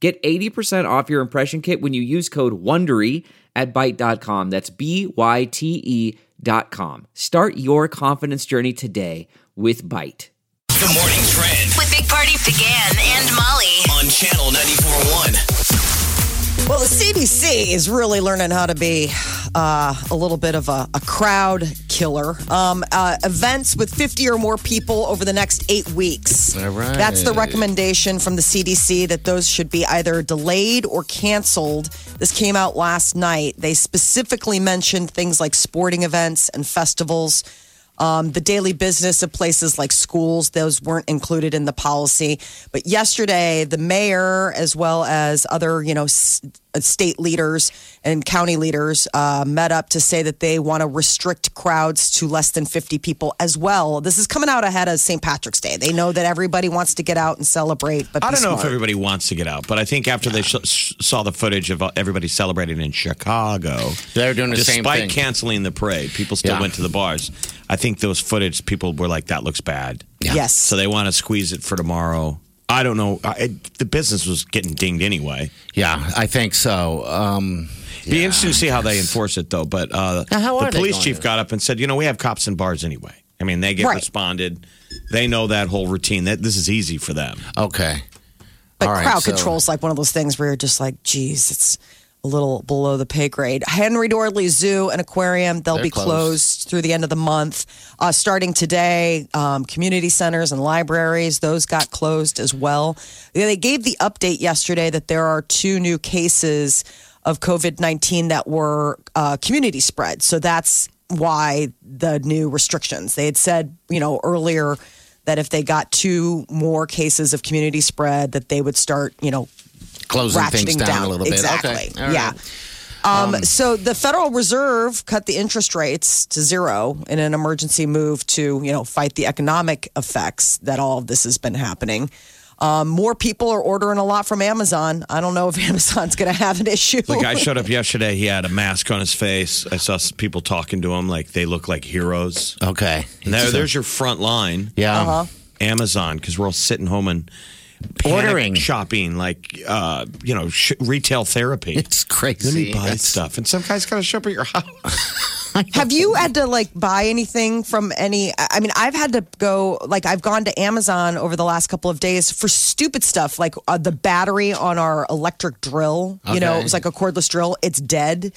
Get 80% off your impression kit when you use code WONDERY at Byte.com. That's B Y T E dot com. Start your confidence journey today with Byte. The morning trend With Big Party DeGan and Molly. on channel 94.1. Well, the CDC is really learning how to be uh, a little bit of a, a crowd killer. Um, uh, events with 50 or more people over the next eight weeks. All right. That's the recommendation from the CDC that those should be either delayed or canceled. This came out last night. They specifically mentioned things like sporting events and festivals. Um, the daily business of places like schools, those weren't included in the policy. But yesterday, the mayor, as well as other, you know, state leaders and county leaders, uh, met up to say that they want to restrict crowds to less than 50 people as well. This is coming out ahead of St. Patrick's Day. They know that everybody wants to get out and celebrate, but I don't know if everybody wants to get out, but I think after they sh- saw the footage of uh, everybody celebrating in Chicago, They're doing the same thing. despite canceling the parade, people still Yeah. went to the bars. I think those footage, people were like, "That looks bad," Yes. so they want to squeeze it for tomorrow. I don't know. I, the business was getting dinged anyway. Yeah, I think so. Um, Be interesting to see how they enforce it, though. But uh, how the police chief to- got up and said, "You know, we have cops in bars anyway. I mean, they get Right. responded. They know that whole routine. That this is easy for them." okay. But All right, crowd so- control is like one of those things where you're just like, geez, it's a little below the pay grade. Henry Doorly Zoo and Aquarium, they'll They're be closed. closed through the end of the month. Uh, starting today, um, community centers and libraries, those got closed as well. Yeah, They gave the update yesterday that there are two new cases of COVID 19 that were uh, community spread. So that's why the new restrictions. They had said, you know, earlier that if they got two more cases of community spread, that they would start, you know, Closing ratcheting things down, a little bit. Exactly. Okay. All right. Yeah. Um, so the Federal Reserve cut the interest rates to zero in an emergency move to, you know, fight the economic effects that all of this has been happening. Um, more people are ordering a lot from Amazon. I don't know if Amazon's going to have an issue. The guy showed up yesterday. He had a mask on his face. I saw s- people talking to him like they look like heroes. Okay. And there, there's your front line, yeah. Uh-huh. Amazon, because we're all sitting home and panic Ordering. shopping, like uh, you know, sh- retail therapy. It's crazy Let me buy That's- stuff, and some guy's got to show up at your house. Have you had to like buy anything from any? I I mean, I've had to go like I've gone to Amazon over the last couple of days for stupid stuff like uh, the battery on our electric drill. You know, it was like a cordless drill. It's dead,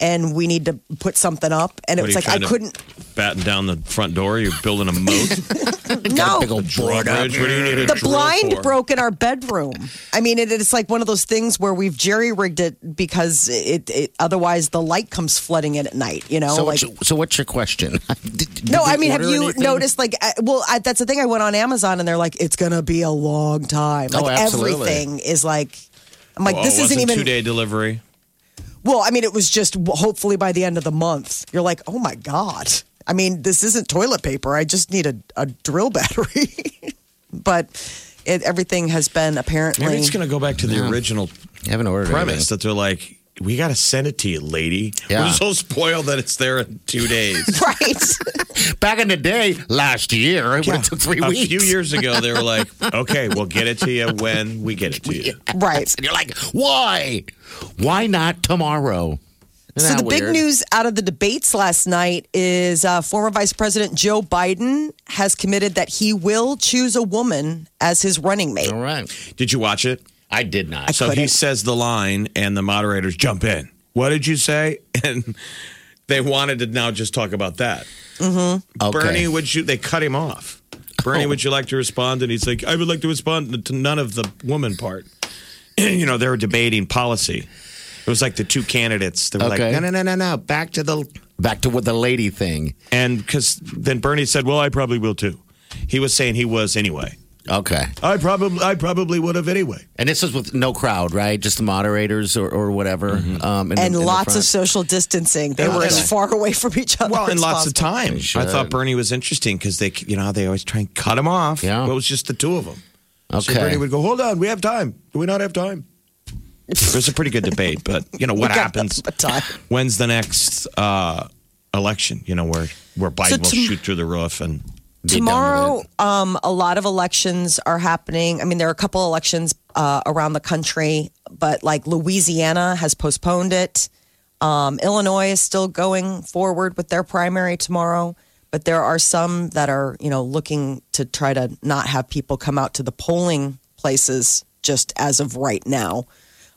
and we need to put something up. And it What was like I couldn't. batten down the front door. You're building a moat. No, Big old board up. Drawbridge. What do you need a the blind for? broke in our bedroom. I mean, it, it's like one of those things where we've jerry rigged it because it, it otherwise the light comes flooding in at night. You know, So, like what's your, so what's your question? Did- did No, I mean, have you anything? noticed? Like, uh, well, I, that's the thing. I went on Amazon and they're like, it's gonna be a long time. Like Oh, everything is like, I'm like, Well, this isn't even. two day delivery. Well, I mean, it was just hopefully by the end of the month. You're like, oh my god. I mean, this isn't toilet paper. I just need a, a drill battery. but it, everything has been apparently. Maybe it's going to go back to the original You haven't ordered premise anything. that they're like, we got to send it to you, lady. Yeah. We're so spoiled that it's there in two days. right. Back in the day, last year, it would have took three a weeks. few years ago, they were like, okay, we'll get it to you when we get it to you. right. And you're like, why? Why not tomorrow? Isn't So that the big news out of the debates last night is uh, former Vice President Joe Biden has committed that he will choose a woman as his running mate. All right. Did you watch it? I did not. So he couldn't. says the line, and the moderators jump in. What did you say? And they wanted to now just talk about that. okay. Bernie, would you? They cut him off. Bernie, would you like to respond? And he's like, I would like to respond to none of the woman part. you know, they're debating policy. It was like the two candidates. They were Okay. like, no, no, no, no, no, back to the. Back to what the lady thing. And because then Bernie said, well, I probably will too. He was saying he was anyway. Okay. I probably I probably would have anyway. And this is with no crowd, right? Just the moderators or, or whatever. Mm-hmm. Um, in and in the lots of social distancing. They were as far away from each other. Well, as and lots of possible. time. I thought Bernie was interesting because they, you know, how they always try and cut him off. Yeah. But it was just the two of them. So Okay. Bernie would go, "Hold on, we have time. Do we not have time?" It was a pretty good debate, but you know what happens? nothing but time. When's the next uh, election? You know where where Biden will shoot through the roof and Tomorrow, um, a lot of elections are happening. I mean, there are a couple elections uh, around the country, but like Louisiana has postponed it. Um, Illinois is still going forward with their primary tomorrow, but there are some that are, you know, looking to try to not have people come out to the polling places just as of right now.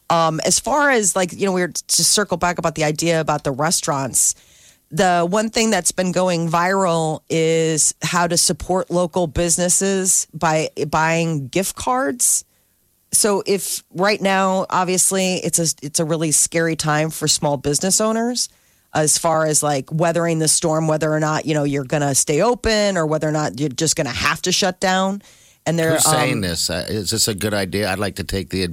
Um, as far as like, you know, we are to circle back about the idea about the restaurants the one thing that's been going viral is how to support local businesses by buying gift cards. So if right now, obviously, it's a it's a really scary time for small business owners as far as like weathering the storm, whether or not you know you're going to stay open or whether or not you're just going to have to shut down. And they're Who's saying um, this? Uh, is this a good idea? I'd like to take the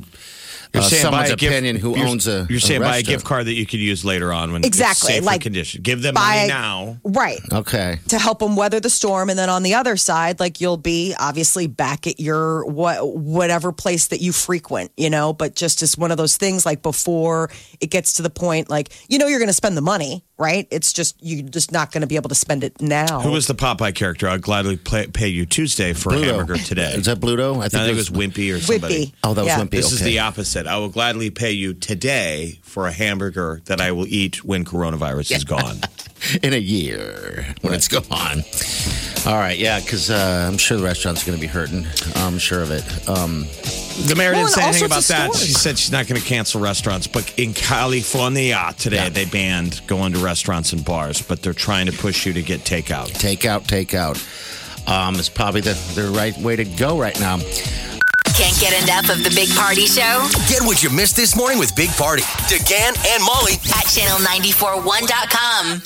uh, saying someone's buy a gift- who you're- owns a You're saying a buy a gift card that you could use later on when Exactly, it's safer like, condition. Give them buy- money now. right. Okay. to help them weather the storm and then on the other side like you'll be obviously back at your what whatever place that you frequent you know but just as one of those things like before it gets to the point like you know you're going to spend the money right it's just you're just not going to be able to spend it now Who was the Popeye character? I'd gladly play, pay you Tuesday for a hamburger today. Is that Bluto? I think it was Wimpy or somebody. Whippy. Oh, that was Yeah. Wimpy. This is the opposite. I will gladly pay you today for a hamburger that I will eat when coronavirus is gone. in a year when it's gone. All right, yeah, because uh, I'm sure the restaurant's going to be hurting. I'm sure of it. Um, The mayor Well, didn't say anything about that. stores. She said she's not going to cancel restaurants. But in California today, Yeah. they banned going to restaurants and bars, but they're trying to push you to get takeout. takeout, takeout um, is probably the, the right way to go right now. Can't get enough of the Big Party Show Get what you missed this morning with Big Party, DeGan and Molly at channel941.com.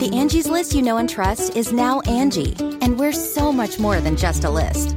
The Angie's list you know and trust is now Angie, and we're so much more than just a list.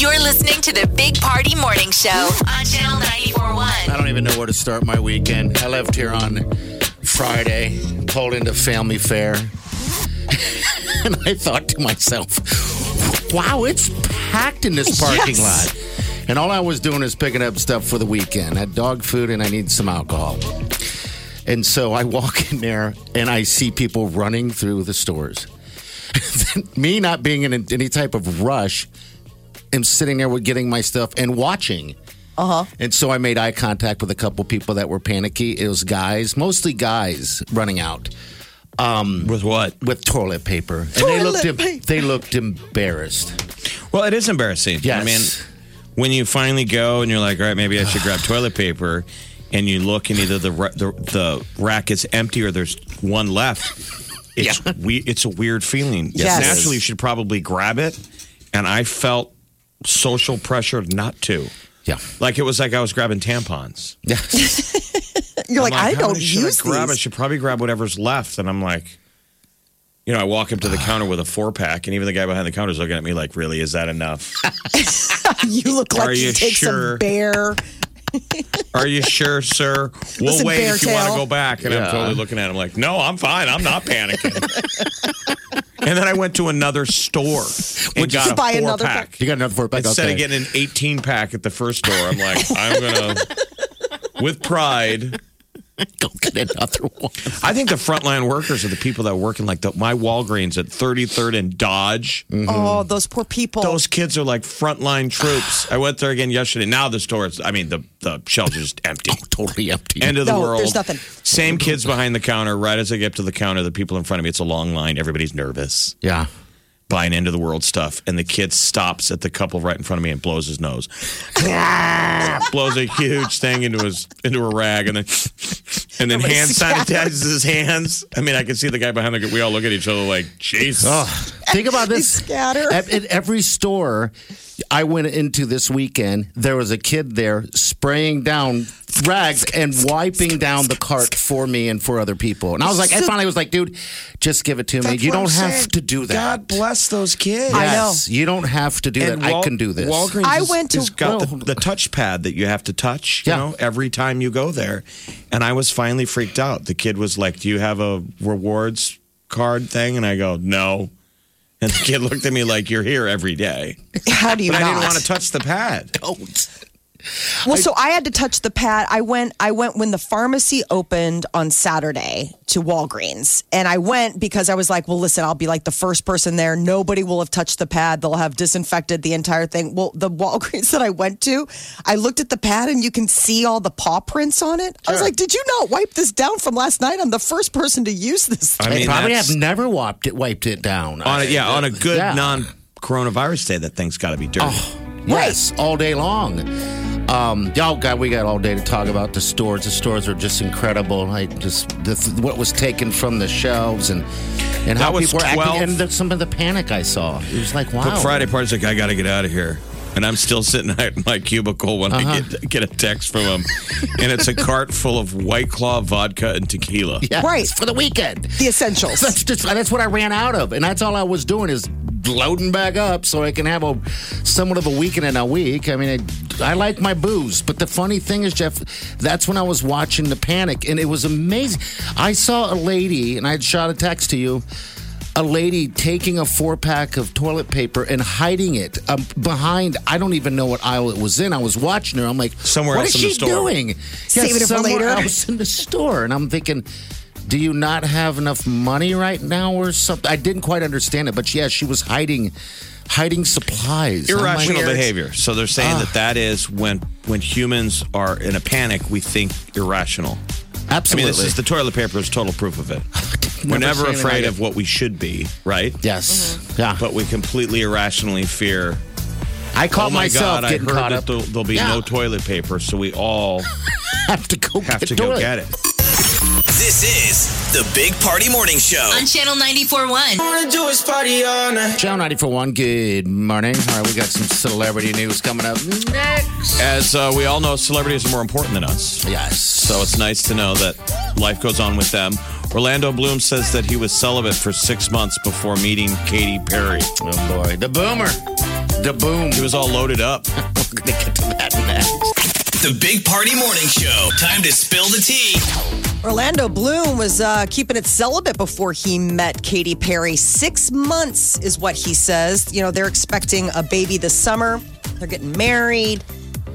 You're listening to the Big Party Morning Show on channel 941. I don't even know where to start my weekend. I left here on Friday, pulled into Family Fare, and I thought to myself, wow, it's packed in this parking Yes. lot. And all I was doing is picking up stuff for the weekend. I had dog food and I need some alcohol. And so I walk in there and I see people running through the stores. Me not being in any type of rush, am sitting there with getting my stuff and watching. Uh-huh. And so I made eye contact with a couple people that were panicky. It was guys, mostly guys, running out With what? with toilet paper, and they looked Toilet paper. they looked embarrassed. Well, it is embarrassing. Yes. I mean, when you finally go and you're like, all right, maybe I should grab toilet paper, and you look and either the ra- the, the rack is empty or there's one left. It's we. It's a weird feeling. Yes. Naturally, you should probably grab it, and I felt social pressure not to. Yeah, Like it was like I was grabbing tampons. yes. You're like, I'm I don't should use I grab? I should probably grab whatever's left. And I'm like, you know, I walk up to the ah. counter with a four pack, and even the guy behind the counter is looking at me like, really, is that enough? You look like Are you, you take sure? some bear. Are you sure, sir? We'll Listen, wait Bear if you want to go back. And Yeah. I'm totally looking at him like, no, I'm fine. I'm not panicking. And then I went to another store and Would you got a buy four another pack. You got another four pack. Instead okay. of getting an 18 pack at the first store, I'm like, I'm going to, with pride, Go get another one. I think the frontline workers are the people that work in like the, my Walgreens at 33rd and Dodge. Mm-hmm. Oh, those poor people. Those kids are like frontline troops. I went there again yesterday. Now the stores, I mean, the, the shelves are just empty. Oh, totally empty. End of the No, world. there's nothing. Same kids behind the counter. Right as I get to the counter, the people in front of me, it's a long line. Everybody's nervous. yeah. Buying end of the world stuff, and the kid stops at the couple right in front of me and blows his nose. blows a huge thing into his into a rag, and then and then hand sanitizes his hands. I mean, I can see the guy behind the. We all look at each other like, Jesus. Oh, think about this. scatter. At, at every store I went into this weekend, there was a kid there spraying down rags and wiping down the cart for me and for other people. And I was like, I finally was like, dude, just give it to me. That's You what I'm don't have saying. to do that. God bless those kids. I know. Yes, You don't have to do that. I can do this. Walgreens I is- went to- has got Well- the, the touchpad that you have to touch, you Yeah. know, every time you go there. And I was finally freaked out. The kid was like, "Do you have a rewards card thing?" And I go, "No." And the kid looked at me like, "You're here every day." How do you But not? I didn't want to touch the pad. Well, so I had to touch the pad. I went. I went when the pharmacy opened on Saturday to Walgreens, and I went because I was like, "Well, listen, I'll be like the first person there. Nobody will have touched the pad. They'll have disinfected the entire thing." Well, the Walgreens that I went to, I looked at the pad, and you can see all the paw prints on it. I was like, "Did you not wipe this down from last night? I'm the first person to use this." Thing. I mean, probably have never wiped it, wiped it down. on a, yeah, on a good Yeah. non-coronavirus day, that thing's got to be dirty. Oh, yes, all day long. Um, y'all got we got all day to talk about the stores. The stores are just incredible. I just the, what was taken from the shelves and and how was people were 12. acting and the, some of the panic I saw. It was like wow. But Friday party's like, I got to get out of here. And I'm still sitting at my cubicle when I get, get a text from him. and it's a cart full of White Claw vodka and tequila. yeah, Right. it's for the weekend. the essentials. That's just that's what I ran out of, and that's all I was doing is loading back up so I can have a somewhat of a weekend in a week. I mean, I, I like my booze, but the funny thing is, Jeff, that's when I was watching the panic, and it was amazing. I saw a lady, and I had shot a text to you. A lady taking a four pack of toilet paper and hiding it um, behind. I don't even know what aisle it was in. I was watching her. I'm like, Somewhere what else is in the she store." doing? Saving it for somewhere later. else in the store. And I'm thinking, do you not have enough money right now or something? I didn't quite understand it, but yeah, she was hiding hiding supplies. Irrational behavior. So they're saying that that is when when humans are in a panic, we think irrational. I Absolutely. mean, this is the toilet paper is total proof of it. We're Never never seen it afraid of what we should be, right? yes. Mm-hmm. Yeah. But we completely irrationally fear. I caught oh my myself God! I getting heard caught that up. there'll, there'll be Yeah. no toilet paper, so we all have to go have get to go get it. This is the Big Party Morning Show. On Channel 94.1. Channel 941, good morning. All right, we got some celebrity news coming up next. As uh, we all know, celebrities are more important than us. Yes. So it's nice to know that life goes on with them. Orlando Bloom says that he was celibate for six months before meeting Katy Perry. Oh boy, the boomer. The boom. He was all loaded up. We're going to get to that next. The Big Party Morning Show. Time to spill the tea. Orlando Bloom was uh, keeping it celibate before he met Katy Perry. Six months is what he says. You know, they're expecting a baby this summer. They're getting married.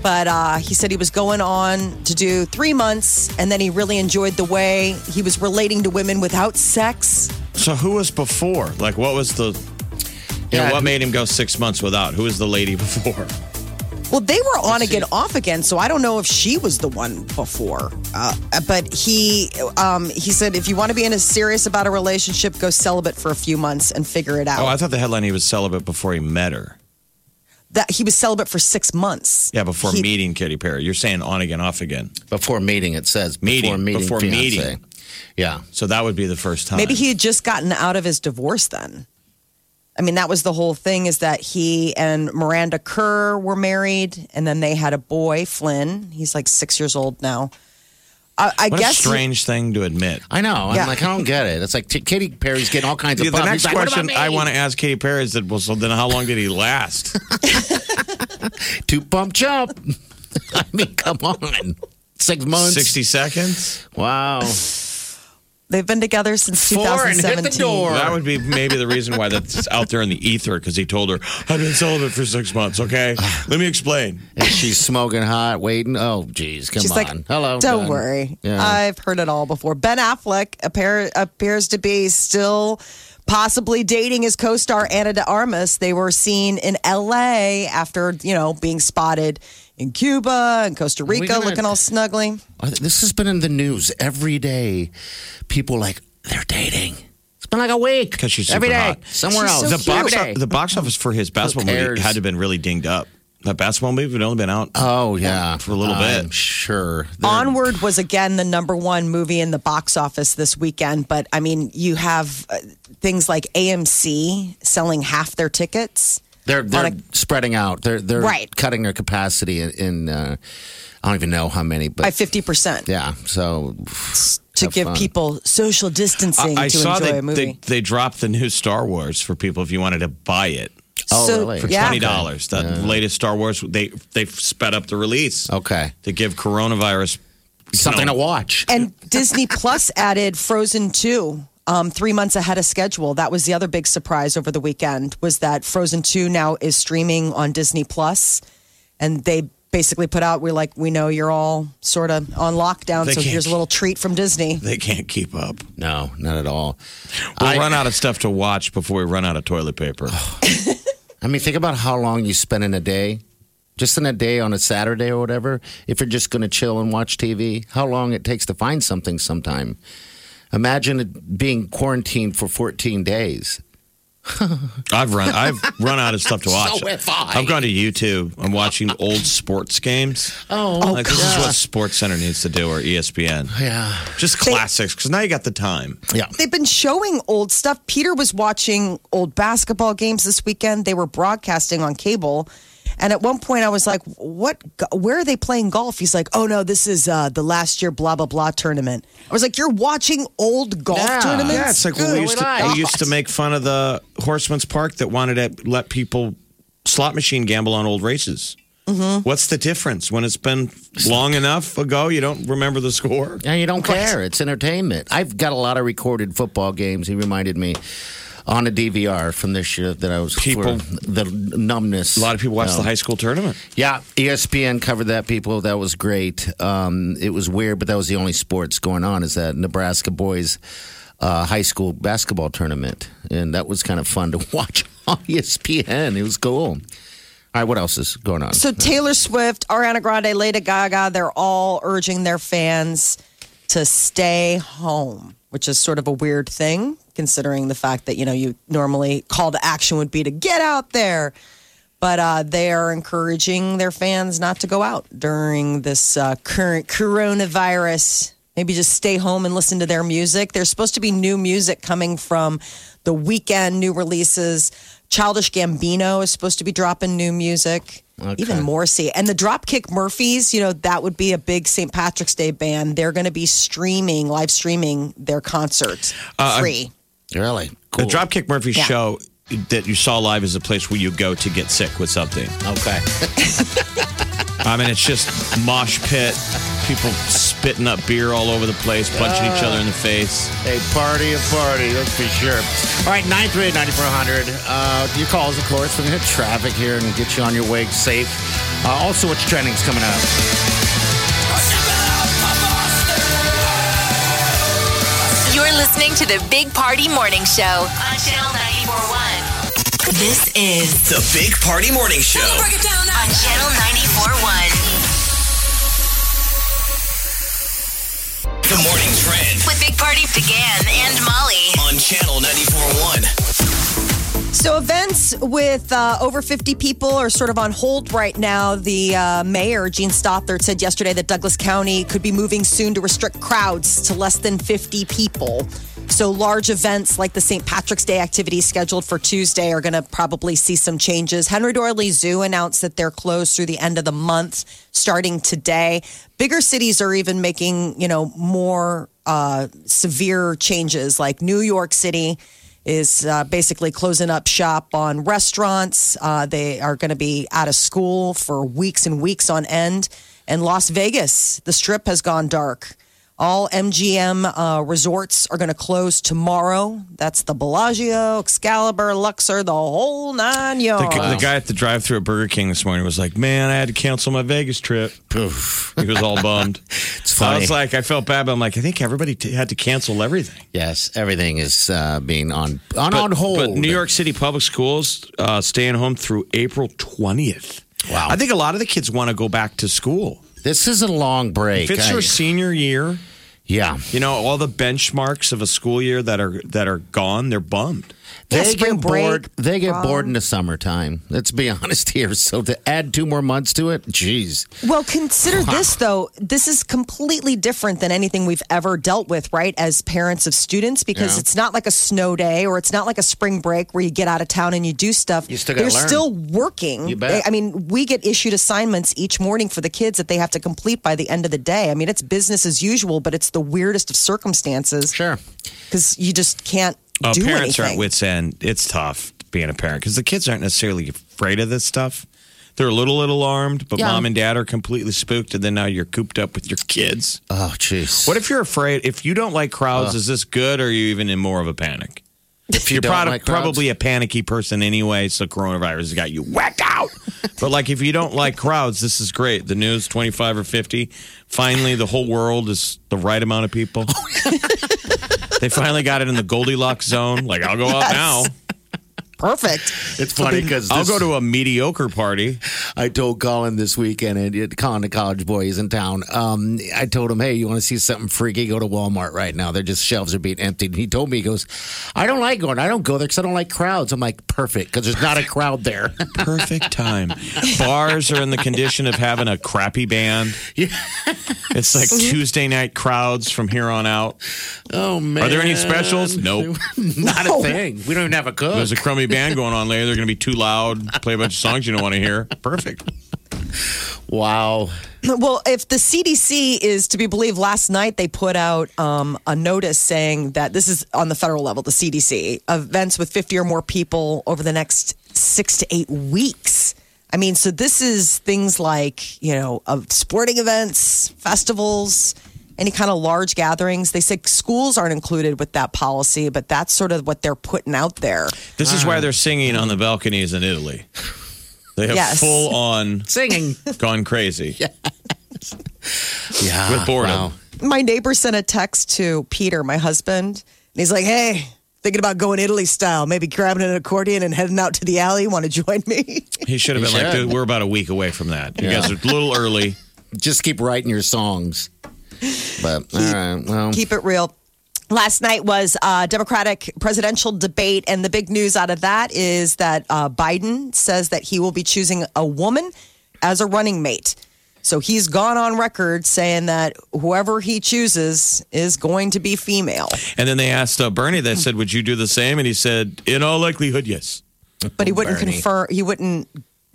But uh, he said he was going on to do three months, and then he really enjoyed the way he was relating to women without sex. So who was before? Like, what was the? You Yeah. know, what made him go six months without? Who was the lady before? Well, they were on again, off again, so I don't know if she was the one before. Uh, but he um, he said, if you want to be in a serious about a relationship, go celibate for a few months and figure it out. Oh, I thought the headline he was celibate before he met her. that he was celibate for six months. Yeah, before He- meeting Katy Perry. You're saying on again, off again. Before meeting, it says. Meeting, Before meeting. before fiance. meeting. Yeah. So that would be the first time. Maybe he had just gotten out of his divorce then. I mean, that was the whole thing is that he and Miranda Kerr were married, and then they had a boy, Flynn. He's like six years old now. I, I What guess a strange thing to admit. I know. I'm Yeah. like, I don't get it. It's like T- Katy Perry's getting all kinds Yeah, of the next like, question I want to ask Katy Perry is that, well, so then how long did he last? Two pump jump. I mean, come on. Six months. 60 seconds? Wow. They've been together since Four and 2017. hit the door. That would be maybe the reason why that's out there in the ether because he told her, I've been celibate for six months, okay? Let me explain. And she's smoking hot, waiting. Oh, geez, come She's on. like, Hello. Don't done. worry. Yeah. I've heard it all before. Ben Affleck appear, appears to be still possibly dating his co-star Ana de Armas. They were seen in L.A. after you know being spotted in Cuba and Costa Rica, gonna- looking all snuggly. This has been in the news every day. People like they're dating. It's been like a week. Because she's every super day. hot. Somewhere She's else. so the box, Every day. the box office for his basketball movie had to have been really dinged up. That basketball movie had only been out. Oh yeah, For a little bit. I'm sure. They're- Onward was again the number one movie in the box office this weekend, but I mean, you have uh, things like AMC selling half their tickets. They're they're on spreading out. They're they're Right. cutting their capacity in. in uh, I don't even know how many, but by 50% yeah. So to give fun. people social distancing I, I to saw enjoy they, a movie. they they dropped the new Star Wars for people if you wanted to buy it Oh, So, really? for Yeah. twenty dollars. The latest Star Wars they they've sped up the release okay, to give coronavirus something know, to watch. And Disney Plus added Frozen 2 um, three months ahead of schedule. That was the other big surprise over the weekend was that Frozen 2 now is streaming on Disney And they basically put out, we're like, we know you're all sort of on lockdown. They so can't- here's a little treat from Disney. They can't keep up. no, not at all. We'll I- run out of stuff to watch before we run out of toilet paper. I mean, think about how long you spend in a day. Just in a day on a Saturday or whatever, if you're just going to chill and watch TV, how long it takes to find something sometime. Imagine it being quarantined for 14 days. I've run I've run out of stuff to watch. So have I. I've gone to YouTube. I'm watching old sports games. Oh, like this is what Sports Center needs to do or ESPN. Yeah. Just classics because now you got the time. Yeah. They've been showing old stuff. Peter was watching old basketball games this weekend. They were broadcasting on cable. And at one point, I was like, "What? Where are they playing golf?" He's like, "Oh no, this is uh, the last year blah blah blah tournament." I was like, "You're watching old golf Yeah. tournaments?" Yeah, it's like when we used to we used to make fun of the Horsemen's Park that wanted to let people slot machine gamble on old races. Mm-hmm. What's the difference when it's been long enough ago? You don't remember the score. Yeah, you don't care. It's entertainment. I've got a lot of recorded football games. He reminded me on a DVR from this year that I was People- the numbness. A lot of people watch you the high school tournament. Yeah, ESPN covered that. People, that was great. Um, it was weird, but that was the only sports going on. Is that Nebraska boys uh, high school basketball tournament, and that was kind of fun to watch on ESPN. It was cool. All right, what else is going on? So Taylor Swift, Ariana Grande, Lady Gaga, they're all urging their fans to stay home, which is sort of a weird thing considering the fact that, you know, you normally call to action would be to get out there. But uh, they are encouraging their fans not to go out during this uh, current coronavirus. Maybe just stay home and listen to their music. There's supposed to be new music coming from The Weeknd, new releases. Childish Gambino is supposed to be dropping new music. Okay. Even Morrissey and the Dropkick Murphys, you know, that would be a big St. Patrick's Day band. They're going to be streaming, live streaming their concert Uh, free. Really cool. The Dropkick Murphy Yeah. show that you saw live is a place where you go to get sick with something. Okay. I mean, it's just mosh pit, people spitting up beer all over the place, punching each other in the face. A party, a party, that's for sure. All right, 938 9400. Uh, your calls, of course. We're going to hit traffic here and get you on your way safe. Uh, also, what's trending is coming up. You're listening to the Big Party Morning Show on Channel 941. This is The Big Party Morning Show. on Channel 941 The morning trend with Big Party DeGan and Molly. on Channel 94.1. So events with uh, over 50 people are sort of on hold right now. The uh, mayor, Jean Stothert, said yesterday that Douglas County could be moving soon to restrict crowds to less than 50 people. So large events like the St. Patrick's Day activity scheduled for Tuesday are going to probably see some changes. Henry Doorly Zoo announced that they're closed through the end of the month, starting today. Bigger cities are even making, you know, more uh, severe changes, like New York City is uh, basically closing up shop on restaurants. Uh, they are going to be out of school for weeks and weeks on end. And Las Vegas, the strip has gone dark. All MGM uh, resorts are going to close tomorrow. That's the Bellagio, Excalibur, Luxor, the whole nine The, yards. the guy at the drive-through at Burger King this morning was like, "Man, I had to cancel my Vegas trip." Oof. He was all bummed. It's I funny. was like, I felt bad, but I'm like, I think everybody t- had to cancel everything. yes, everything is uh, being on on, But, on hold. but New York City public schools uh, staying home through April 20th. Wow. I think a lot of the kids want to go back to school. This is a long break. If it's I- your senior year, yeah, you know all the benchmarks of a school year that are that are gone. They're bummed. Yeah, they get bored. They get bored in the summertime. Let's be honest here. So to add two more months to it, geez. Well, consider this though. This is completely different than anything we've ever dealt with, right? As parents of students, because Yeah. it's not like a snow day or it's not like a spring break where you get out of town and you do stuff. You still They're learn. still working. You bet. I mean, we get issued assignments each morning for the kids that they have to complete by the end of the day. I mean, it's business as usual, but it's the weirdest of circumstances Sure. because you just can't Uh, do parents are at wits end. It's tough being a parent because the kids aren't necessarily afraid of this stuff. They're a little, little alarmed, but Yeah. mom and dad are completely spooked, and then now you're cooped up with your kids. Oh, jeez. What if you're afraid? If you don't like crowds, is this good, or are you even in more of a panic? If you You're don't like probably a panicky person anyway, so coronavirus has got you whacked out. but like, if you don't like crowds, this is great. The news, 25 or 50. Finally, the whole world is the right amount of people. they finally got it in the Goldilocks zone. Like, I'll go out Yes. now. Perfect. It's funny because I'll go to a mediocre party. I told Colin this weekend, and it- Colin, the college boy, is in town. Um, I told him, "Hey, you want to see something freaky? Go to Walmart right now. They're just shelves are being emptied." And he told me, "He goes, I don't like going. I don't go there because I don't like crowds." I'm like, "Perfect," because there's not a crowd there. Perfect time. Bars are in the condition of having a crappy band. It's like Tuesday night crowds from here on out. oh man, Are there any specials? Nope. not a thing. We don't even have a cook. There's a crummy band going on later. They're going to be too loud, play a bunch of songs you don't want to hear. Perfect. wow. Well, if the CDC is to be believed, last night they put out um, a notice saying that this is on the federal level, the CDC, events with 50 or more people over the next six to eight weeks. I mean, so this is things like, you know, of sporting events, festivals, any kind of large gatherings. They say schools aren't included with that policy, but that's sort of what they're putting out there. This is ah. why they're singing on the balconies in Italy. They have Yes. full on Singing. gone crazy. Yeah. With boredom. Wow. my neighbor sent a text to Peter, my husband, and he's like, "Hey, thinking about going Italy style, maybe grabbing an accordion and heading out to the alley. Want to join me?" He should have He been like, should. "Dude, we're about a week away from that. You guys are a little early. Just keep writing your songs. But all right. Well, Keep it real. Last night was a Democratic presidential debate, and the big news out of that is that uh, Biden says that he will be choosing a woman as a running mate. So he's gone on record saying that whoever he chooses is going to be female. And then they asked uh, Bernie, they said, Would you do the same? And he said, In all likelihood, yes. But he wouldn't Bernie. confirm. He wouldn't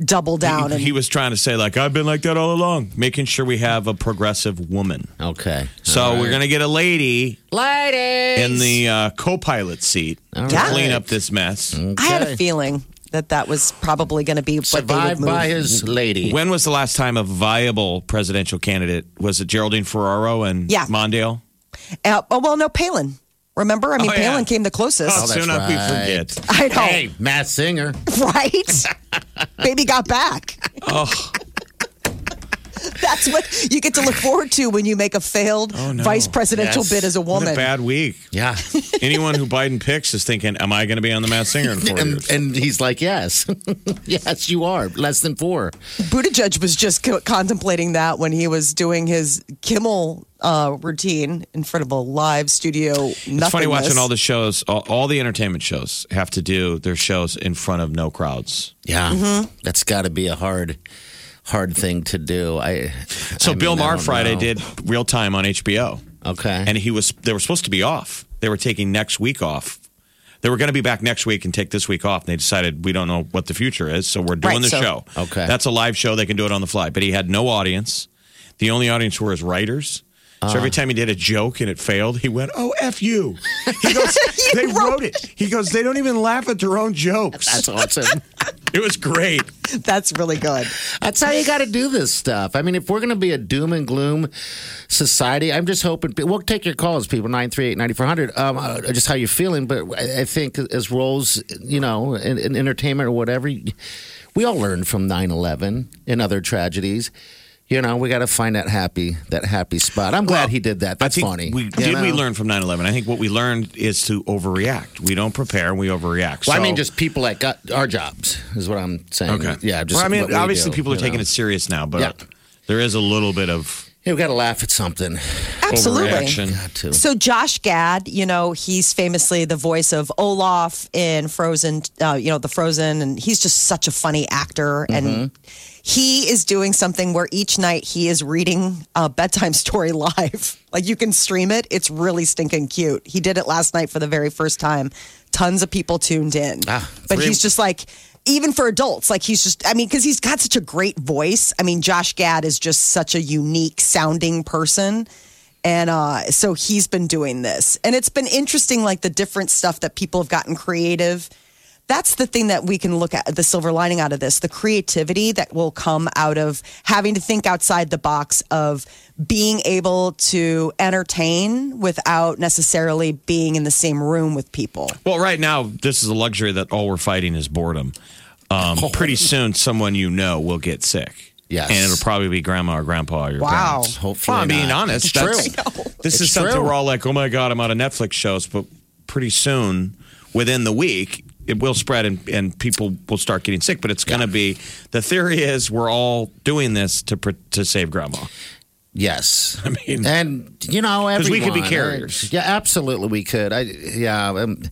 double down. He, and he was trying to say, like, I've been like that all along, making sure we have a progressive woman. okay. So we're going to get a lady Ladies. in the uh, co pilot seat All to right. clean up this mess. I had a feeling that that was probably going to be what survived by his lady. When was the last time a viable presidential candidate? Was it Geraldine Ferraro and Yeah. Mondale? Uh, oh well, no, Palin. Remember, I mean, Oh, yeah. Palin came the closest. Oh, oh soon enough we right. forget. I know, Hey, Masked Singer. right? Baby got back. Oh, That's what you get to look forward to when you make a failed Oh, no. vice presidential Yes. bid as a what woman. a bad week. Yeah. Anyone who Biden picks is thinking, Am I going to be on the Masked Singer in four and, years? and he's like, yes. yes, you are. Less than four. Buttigieg was just co- contemplating that when he was doing his Kimmel uh, routine in front of a live studio. It's funny watching all the shows, all, all the entertainment shows have to do their shows in front of no crowds. Yeah. Mm-hmm. That's got to be a hard, hard thing to do. I. So I Bill mean, Maher Friday know. did real time on HBO. Okay. and he was they were supposed to be off. They were taking next week off. They were going to be back next week and take this week off. And they decided we don't know what the future is, so we're doing Right, the so- show. Okay. that's a live show. They can do it on the fly. But he had no audience. The only audience were his writers. So every time he did a joke and it failed, he went, "Oh f you." He goes, "They wrote it." He goes, "They don't even laugh at their own jokes." That's awesome. It was great. That's really good. That's how you got to do this stuff. I mean, if we're going to be a doom and gloom society, I'm just hoping we'll take your calls, people, 938 9400, um, uh, just how you're feeling. But I I think as roles, you know, in, in entertainment or whatever, we all learn from 9 11 and other tragedies. You know, we got to find that happy, that happy spot. I'm glad Well, he did that. That's I think funny. We, did we learn from 9 11? I think what we learned is to overreact. We don't prepare, and we overreact. Well, I mean, just people that got our jobs is what I'm saying. Okay. Yeah. Just well, I mean, obviously, do, people are you taking it serious now, but Yeah. there is a little bit of Yeah, we got to laugh at something. Absolutely. Got to. So Josh Gad, you know, he's famously the voice of Olaf in Frozen, uh, you know, the Frozen, and he's just such a funny actor. And he is doing something where each night he is reading a bedtime story live. Like you can stream it. It's really stinking cute. He did it last night for the very first time. Tons of people tuned in. Ah, but three- he's just like, even for adults, like he's just, I mean, because he's got such a great voice. I mean, Josh Gad is just such a unique sounding person. And uh, so he's been doing this. And it's been interesting, like the different stuff that people have gotten creative. That's the thing that we can look at the silver lining out of this the creativity that will come out of having to think outside the box of being able to entertain without necessarily being in the same room with people. Well, right now, this is a luxury that all we're fighting is boredom. Um, Pretty soon, someone you know will get sick. Yes. And it'll probably be grandma or grandpa or your Wow. parents. Hopefully Well, I'm being honest. It's that's- true. This It's is something true. we're all like, oh my God, I'm out of Netflix shows. But pretty soon, within the week, it will spread and, and people will start getting sick. But it's going to be the theory is we're all doing this to pr- to save grandma. Yes, I mean, and you know, 'Cause we could be carriers. Yeah, absolutely, we could. I yeah, um,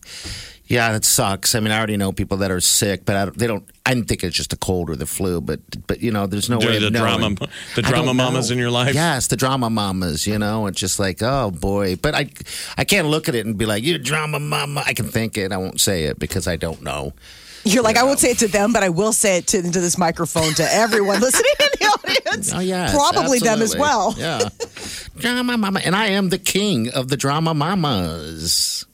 yeah, it sucks. I mean, I already know people that are sick, but I don't, they don't. I didn't think it's just a cold or the flu, but but you know, there's no Do way the of drama- the drama mamas know. in your life? Yes, the drama mamas. You know, it's just like, oh boy. But I, I can't look at it and be like, you drama mama. I can think it. I won't say it because I don't know. You're like, I won't say it to them, but I will say it to, into this microphone to everyone listening in the audience. Oh yeah, Probably them as well. Yeah, drama mama, and I am the king of the drama mamas.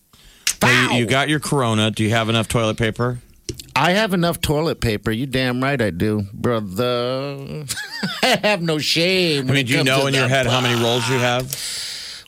Now, you, you got your Corona. Do you have enough toilet paper? I have enough toilet paper. You damn right I do, brother. I have no shame. I mean, do you know in your head how many rolls you have?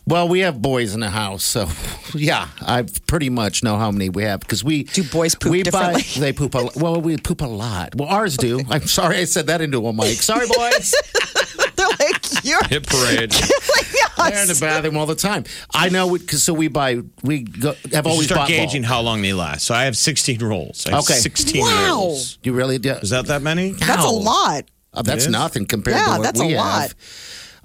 Well, we have boys in the house, so yeah, I pretty much know how many we have because we Do boys poop we differently? Buy, they poop a lot. Well, we poop a lot. Well, ours do. I'm sorry I said that into a mic. Sorry, boys. They're like, you're Hit parade. They're in the bathroom all the time. I know because so we buy. We go, have You always start bought gauging bulk. how long they last. So I have 16 rolls. I have Okay. 16 Wow. rolls. You really do. Is that that many? that's a lot. Oh, that's nothing compared Yeah, to what that's we a lot. have.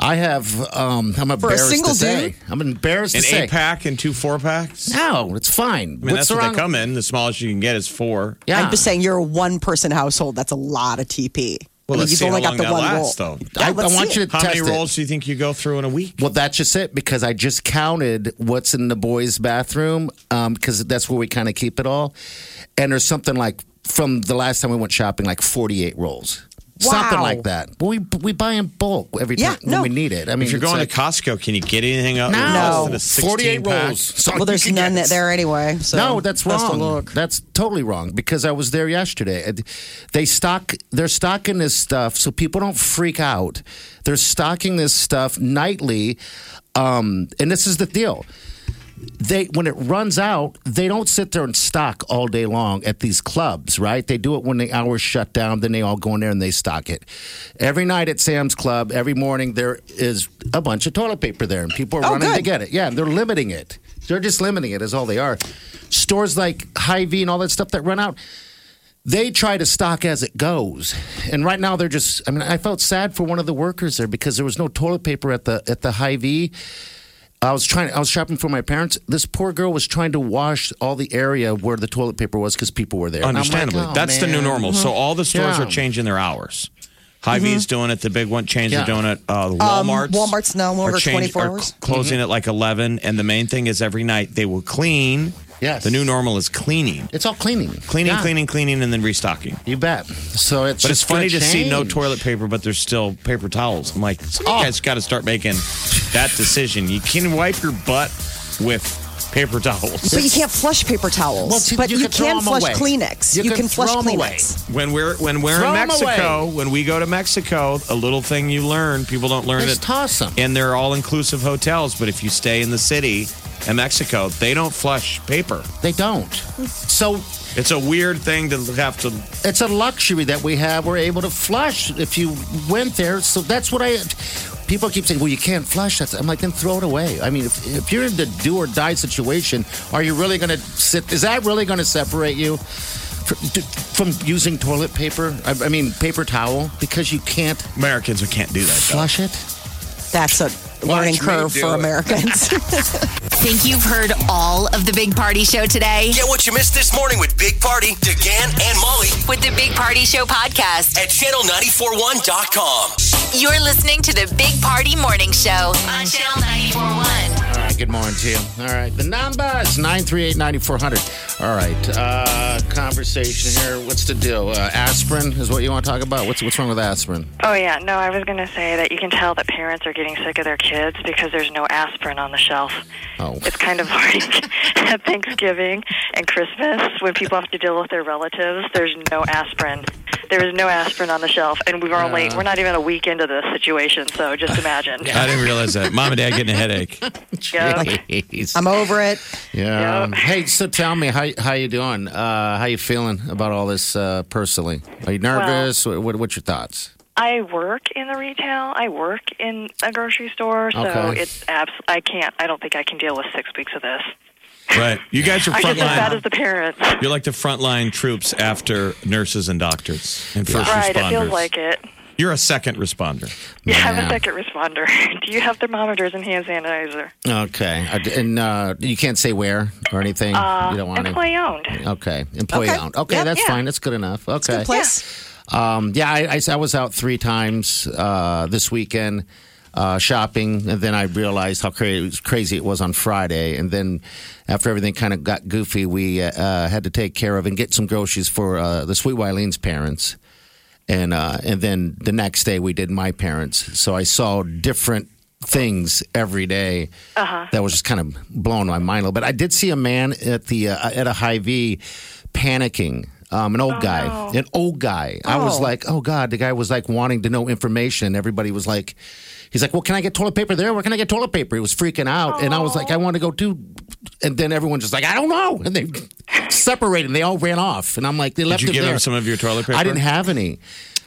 I have. Um, I'm a embarrassed single to say. dude? I'm embarrassed An to say. eight pack and two four packs? I No, it's fine. I mean, What's that's what wrong? they come in. The smallest you can get is four. Yeah. I'm just saying, you're a one person household. That's a lot of TP. Well, I let's you've see how only got long the that one lasts, roll. though. I, I let's want see you it. to How test many it. rolls do you think you go through in a week? Well, that's just it because I just counted what's in the boys' bathroom because that's where we kind of keep it all. And there's something like from the last time we went shopping, like 48 rolls. Something Wow. like that. But we we buy in bulk every Yeah, time when no. we need it. I mean, if you're it's going like, to Costco, can you get anything up? no, less than a 16 48 pack? rolls. So Well, there's can none get- there anyway. So no, that's best to wrong. look. That's totally wrong because I was there yesterday. And They stock, they're stocking this stuff so people don't freak out. They're stocking this stuff nightly, um, and this is the deal. They when it runs out, they don't sit there and stock all day long at these clubs, right? They do it when the hours shut down. Then they all go in there and they stock it. Every night at Sam's Club, every morning there is a bunch of toilet paper there, and people are Oh, running to get it. Yeah, they're limiting it. They're just limiting it, is all they are. Stores like Hy-Vee and all that stuff that run out, they try to stock as it goes. And right now they're just. I mean, I felt sad for one of the workers there because there was no toilet paper at the at the Hy-Vee. I was trying. I was shopping for my parents. This poor girl was trying to wash all the area where the toilet paper was because people were there. And I'm like, Understandably. oh, That's the new man. normal. So mm-hmm. all the stores Yeah. are changing their hours. Hy-Vee's mm-hmm. doing it. The big one chains Yeah. are doing it. Uh, the Walmart's. Walmart's no longer are change- 24 hours. cl- closing mm-hmm. at like 11. And the main thing is every night they will clean. Yes. The new normal is cleaning. It's all cleaning, Cleaning, Yeah, cleaning, cleaning, and then restocking. You bet. So it's But it's just gonna funny to see no toilet paper, but there's still paper towels. I'm like, some Oh. guys got to start making that decision. You can wipe your butt with paper towels. But you can't flush paper towels. Well, see, but you you, can can flush away. Kleenex. You You, can can, flush throw 'em away. Kleenex. When we're when we're Throw in 'em Mexico, when we go to Mexico, a little thing you learn, people don't learn Just it. toss 'em. And they're all inclusive hotels, but if you stay in the city in Mexico, they don't flush paper. They don't. So It's a weird thing to have to it's a luxury that we have. We're able to flush if you went there. So that's what I. People keep saying, "Well, you can't flush." That's, I'm like, then throw it away. I mean, if, if you're in the do or die situation, are you really going to sit? Is that really going to separate you from using toilet paper? I, I mean, paper towel because you can't Americans who can't do that. though. flush it. That's a learning curve for it. Americans. Think you've heard all of the Big Party Show today? Get what you missed this morning with Big Party, DeGan, and Molly With the Big Party Show podcast. at channel941.com. You're listening to the Big Party Morning Show on Channel 941. All right, good morning to you. All right, the number is 938 9400. All right, uh, conversation here. What's the deal? Uh, aspirin is what you want to talk about? What's, what's wrong with aspirin? Oh yeah, no, I was going to say that you can tell that parents are getting sick of their kids because there's no aspirin on the shelf. Oh. It's kind of like at Thanksgiving and Christmas when people have to deal with their relatives. There's no aspirin. There is no aspirin on the shelf, and we were only we're not even a week into this situation. So just imagine. I didn't realize that. Mom and dad getting a headache. Jeez. I'm over it. Yeah. Yep. Hey, so tell me how how you doing? Uh, how you feeling about all this uh, personally? Are you nervous? what, what, what's your thoughts? I work in the retail. I work in a grocery store, so Okay. it's abs- I can't. I don't think I can deal with six weeks of this. Right. You guys are I'm as bad frontline. as the parents. You're like the frontline troops after nurses and doctors and first Right, responders. it feels like it. You're a second responder. You have Yeah. a second responder. Do you have thermometers and hand sanitizer? Okay. Uh, And uh, you can't say where or anything. you don't want to. Employee owned. Okay. Employee Okay. owned. Okay, Yep. that's Yeah. fine. That's good enough. Okay. Good place. Um, yeah, I, I, I was out three times uh, this weekend uh, shopping, and then I realized how cra- crazy it was on Friday. And then after everything kind of got goofy, we uh, uh, had to take care of and get some groceries for uh, the Sweet Wileen's parents. And uh, and then the next day we did my parents. So I saw different things every day that was just kind of blowing my mind a little bit. I did see a man at the uh, at a Hy-Vee panicking. Um, an old guy, an old guy. I was Oh. like, oh god, the guy was like wanting to know information. Everybody was like, he's like, well, can I get toilet paper there? Where can I get toilet paper? He was freaking out, and I was like, I want to go too. And then everyone just like, I don't know, and they separated. and They all ran off, and I'm like, they left Did you give there. him some of your toilet paper? I didn't have any.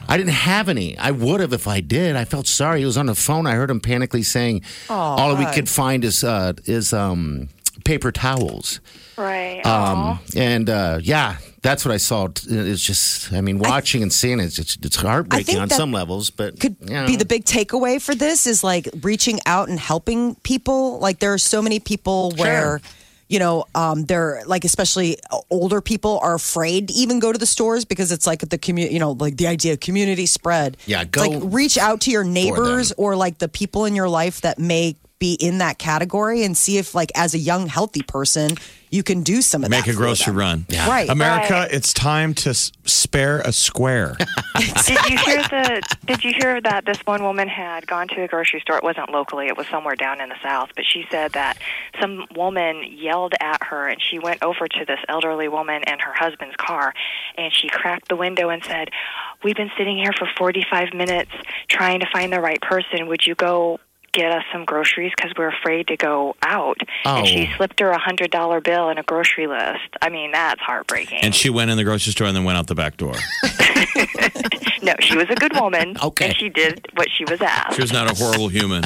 I didn't have any. I would have if I did. I felt sorry. He was on the phone. I heard him panically saying, "All we could find is uh, is um, paper towels." Right. Um, and uh, yeah, that's what I saw. It's just, I mean, watching and seeing it, it's, it's, heartbreaking on some levels. But could you know. be the big takeaway for this is like reaching out and helping people. Like there are so many people where, you know, um, they're like especially older people are afraid to even go to the stores because it's like the community, you know, like the idea of community spread. Yeah, It's go like reach out to your neighbors or like the people in your life that may be in that category and see if like as a young healthy person you can do some of Make that a grocery them. run. Right. America, Right. it's time to spare a square. did you hear the? Did you hear that this one woman had gone to a grocery store? It wasn't locally; it was somewhere down in the south. But she said that some woman yelled at her, and she went over to this elderly woman and her husband's car, and she cracked the window and said, "We've been sitting here for 45 minutes trying to find the right person. Would you go?" Get us some groceries because we're afraid to go out. Oh. And she Oh. slipped her a hundred dollar bill and a grocery list. I mean, that's heartbreaking. and she went in the grocery store and then went out the back door. No, she was a good woman. Okay. And she did what she was asked. She was not a horrible human.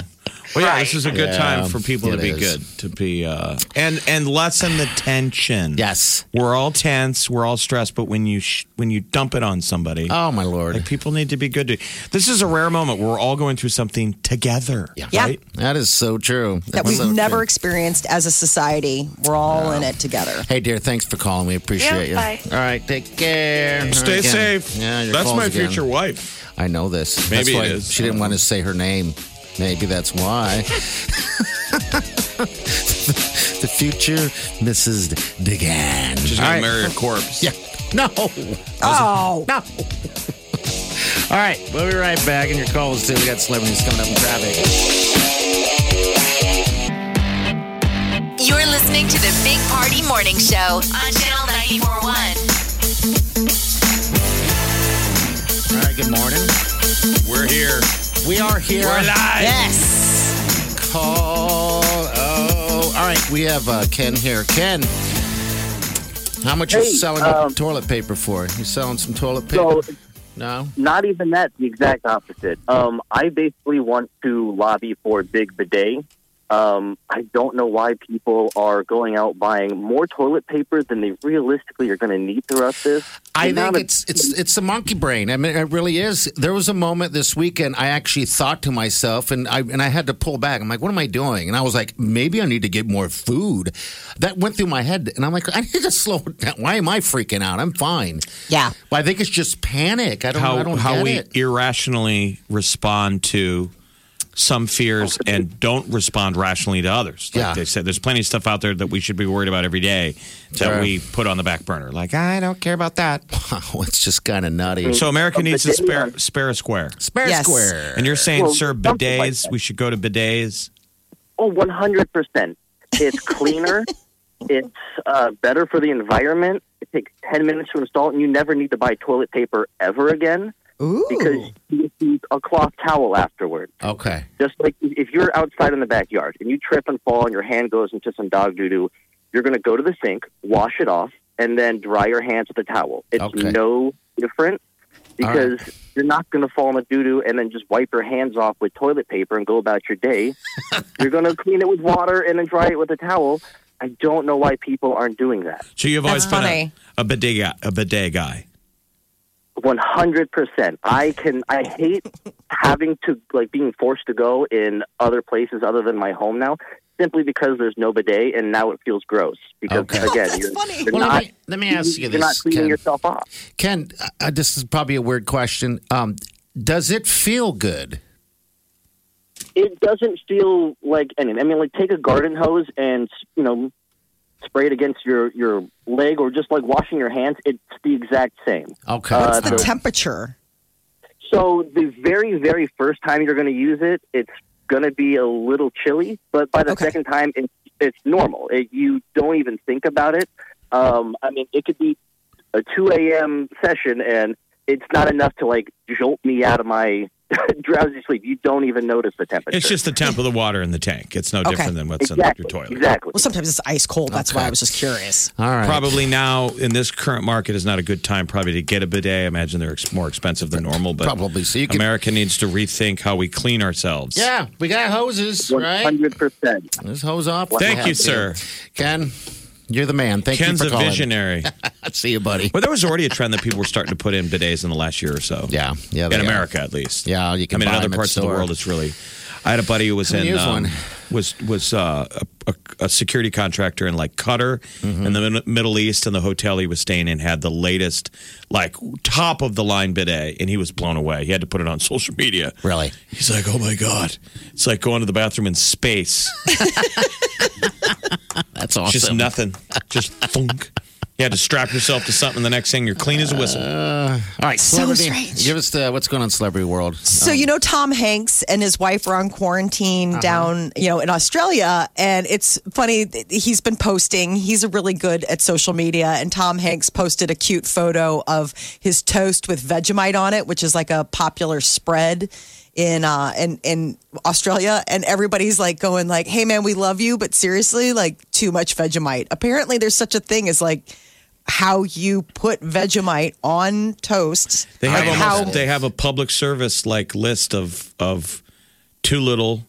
Well, yeah, this is a good Yeah, time for people to it be is. good, to be uh, and and lessen the tension. Yes. we're all tense, we're all stressed, but when you sh- when you dump it on somebody, Oh my lord. like people need to be good to. This is a rare moment where we're all going through something together. Yeah. right. That is so true. that That's we've so never true. experienced as a society. We're all in it together. Hey, dear, thanks for calling. We appreciate you. Yeah, bye. All right, take care. Stay again. safe. Yeah, your That's calls my again. future wife. I know this. Maybe that's why it is. She didn't want to say her name. Maybe that's why. the future Mrs. DeGan. She's All gonna marry a corpse. Yeah. No. Oh, No. All right, we'll be right back. And your calls too. We got celebrities coming up in traffic. You're listening to the Big Party Morning Show on Channel 941. All right, good morning. We're here. We are here. We're live. Yes. Call. Oh, all right. We have uh, Ken here. Ken, how much are you selling um, toilet paper for? You selling some toilet paper? So, no. not even that, the exact opposite. Um, I basically want to lobby for Big Bidet. Um, I don't know why people are going out buying more toilet paper than they realistically are going to need throughout this. I The think of- it's it's it's the monkey brain. I mean, it really is. There was a moment this weekend I actually thought to myself, and I and I had to pull back. I'm like, what am I doing? And I was like, maybe I need to get more food. That went through my head, and I'm like, I need to slow down. Why am I freaking out? I'm fine. Yeah. Well, I think it's just panic. I don't. How I don't how get we it. irrationally respond to some fears and don't respond rationally to others. Like Yeah. they said, there's plenty of stuff out there that we should be worried about every day that Sure. we put on the back burner. Like I don't care about that. Wow, it's just kind of nutty. So America needs a bidet spare on- spare a square. Spare Yes. square. And you're saying, Well, sir, something like bidets? we should go to bidets. Oh, 100%. It's cleaner. it's uh, better for the environment. It takes 10 minutes to install, and you never need to buy toilet paper ever again Ooh. because you use a cloth towel afterwards. okay. Just like if you're outside in the backyard and you trip and fall and your hand goes into some dog doo doo, you're going to go to the sink, wash it off, and then dry your hands with a towel. It's Okay. no different because you're not going to fall in a doo doo and then just wipe your hands off with toilet paper and go about your day. you're going to clean it with water and then dry it with a towel. I don't know why people aren't doing that. So you've always That's been funny. a, a bidet guy, a bidet guy. One hundred percent. I can. I hate having to like being forced to go in other places other than my home now, simply because there's no bidet, and now it feels gross. Because Okay. again, That's you're, funny. you're Well, not. let me let me ask you you're this, not cleaning Ken. yourself off. Ken, uh, this is probably a weird question. Um, does it feel good? It doesn't feel like anything. I mean, like take a garden hose and you know spray it against your your leg, or just like washing your hands. It's the exact same. Okay. Uh, What's the the- temperature? So the very, very first time you're going to use it, it's going to be a little chilly, but by the Okay. second time, it's it's normal. It, you don't even think about it. Um, I mean, it could be a 2 a.m. session, and it's not enough to like jolt me out of my drowsy sleep. You don't even notice the temperature. It's just the temp of the water in the tank. It's no Okay. different than what's exactly in your toilet. exactly. Well, sometimes it's ice cold. That's why I was just curious. All right. Probably now in this current market is not a good time probably to get a bidet. I imagine they're ex- more expensive than normal, but Probably. So you can- America needs to rethink how we clean ourselves. Yeah, we got hoses, One right? hundred percent. Let's hose off. Thank you, sir. Ken, you're the man. Thank Ken's you for calling. A visionary. See you, buddy. Well, there was already a trend that people were starting to put in bidets in the last year or so. Yeah, yeah. in are. America at least. Yeah, you can. I mean, in other parts of the world, it's really. I had a buddy who was in um, one. was was uh, a, a, a security contractor in like Qatar Mm-hmm. in the Middle East, and the hotel he was staying in had the latest, like top of the line bidet, and he was blown away. He had to put it on social media. Really? He's like, "Oh my god, it's like going to the bathroom in space. That's awesome. Just nothing, just thunk." You had to strap yourself to something. The next thing, you're clean as a whistle. All right, So celebrity. strange. Give us the what's going on celebrity world. So you know Tom Hanks and his wife are on quarantine down, you know, in Australia, and it's funny. He's been posting. He's really good at social media, and Tom Hanks posted a cute photo of his toast with Vegemite on it, which is like a popular spread in uh in in Australia and everybody's like going like hey man we love you but seriously like too much Vegemite apparently there's such a thing as like how you put Vegemite on toast They have almost, how they have a public service like list of of too little.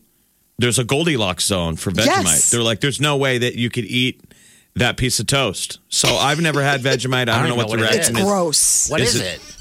There's a Goldilocks zone for Vegemite. Yes. They're like, there's no way that you could eat that piece of toast. So I've never had Vegemite. I don't, know what the what it is. reaction it's is. gross What Is is, it- it?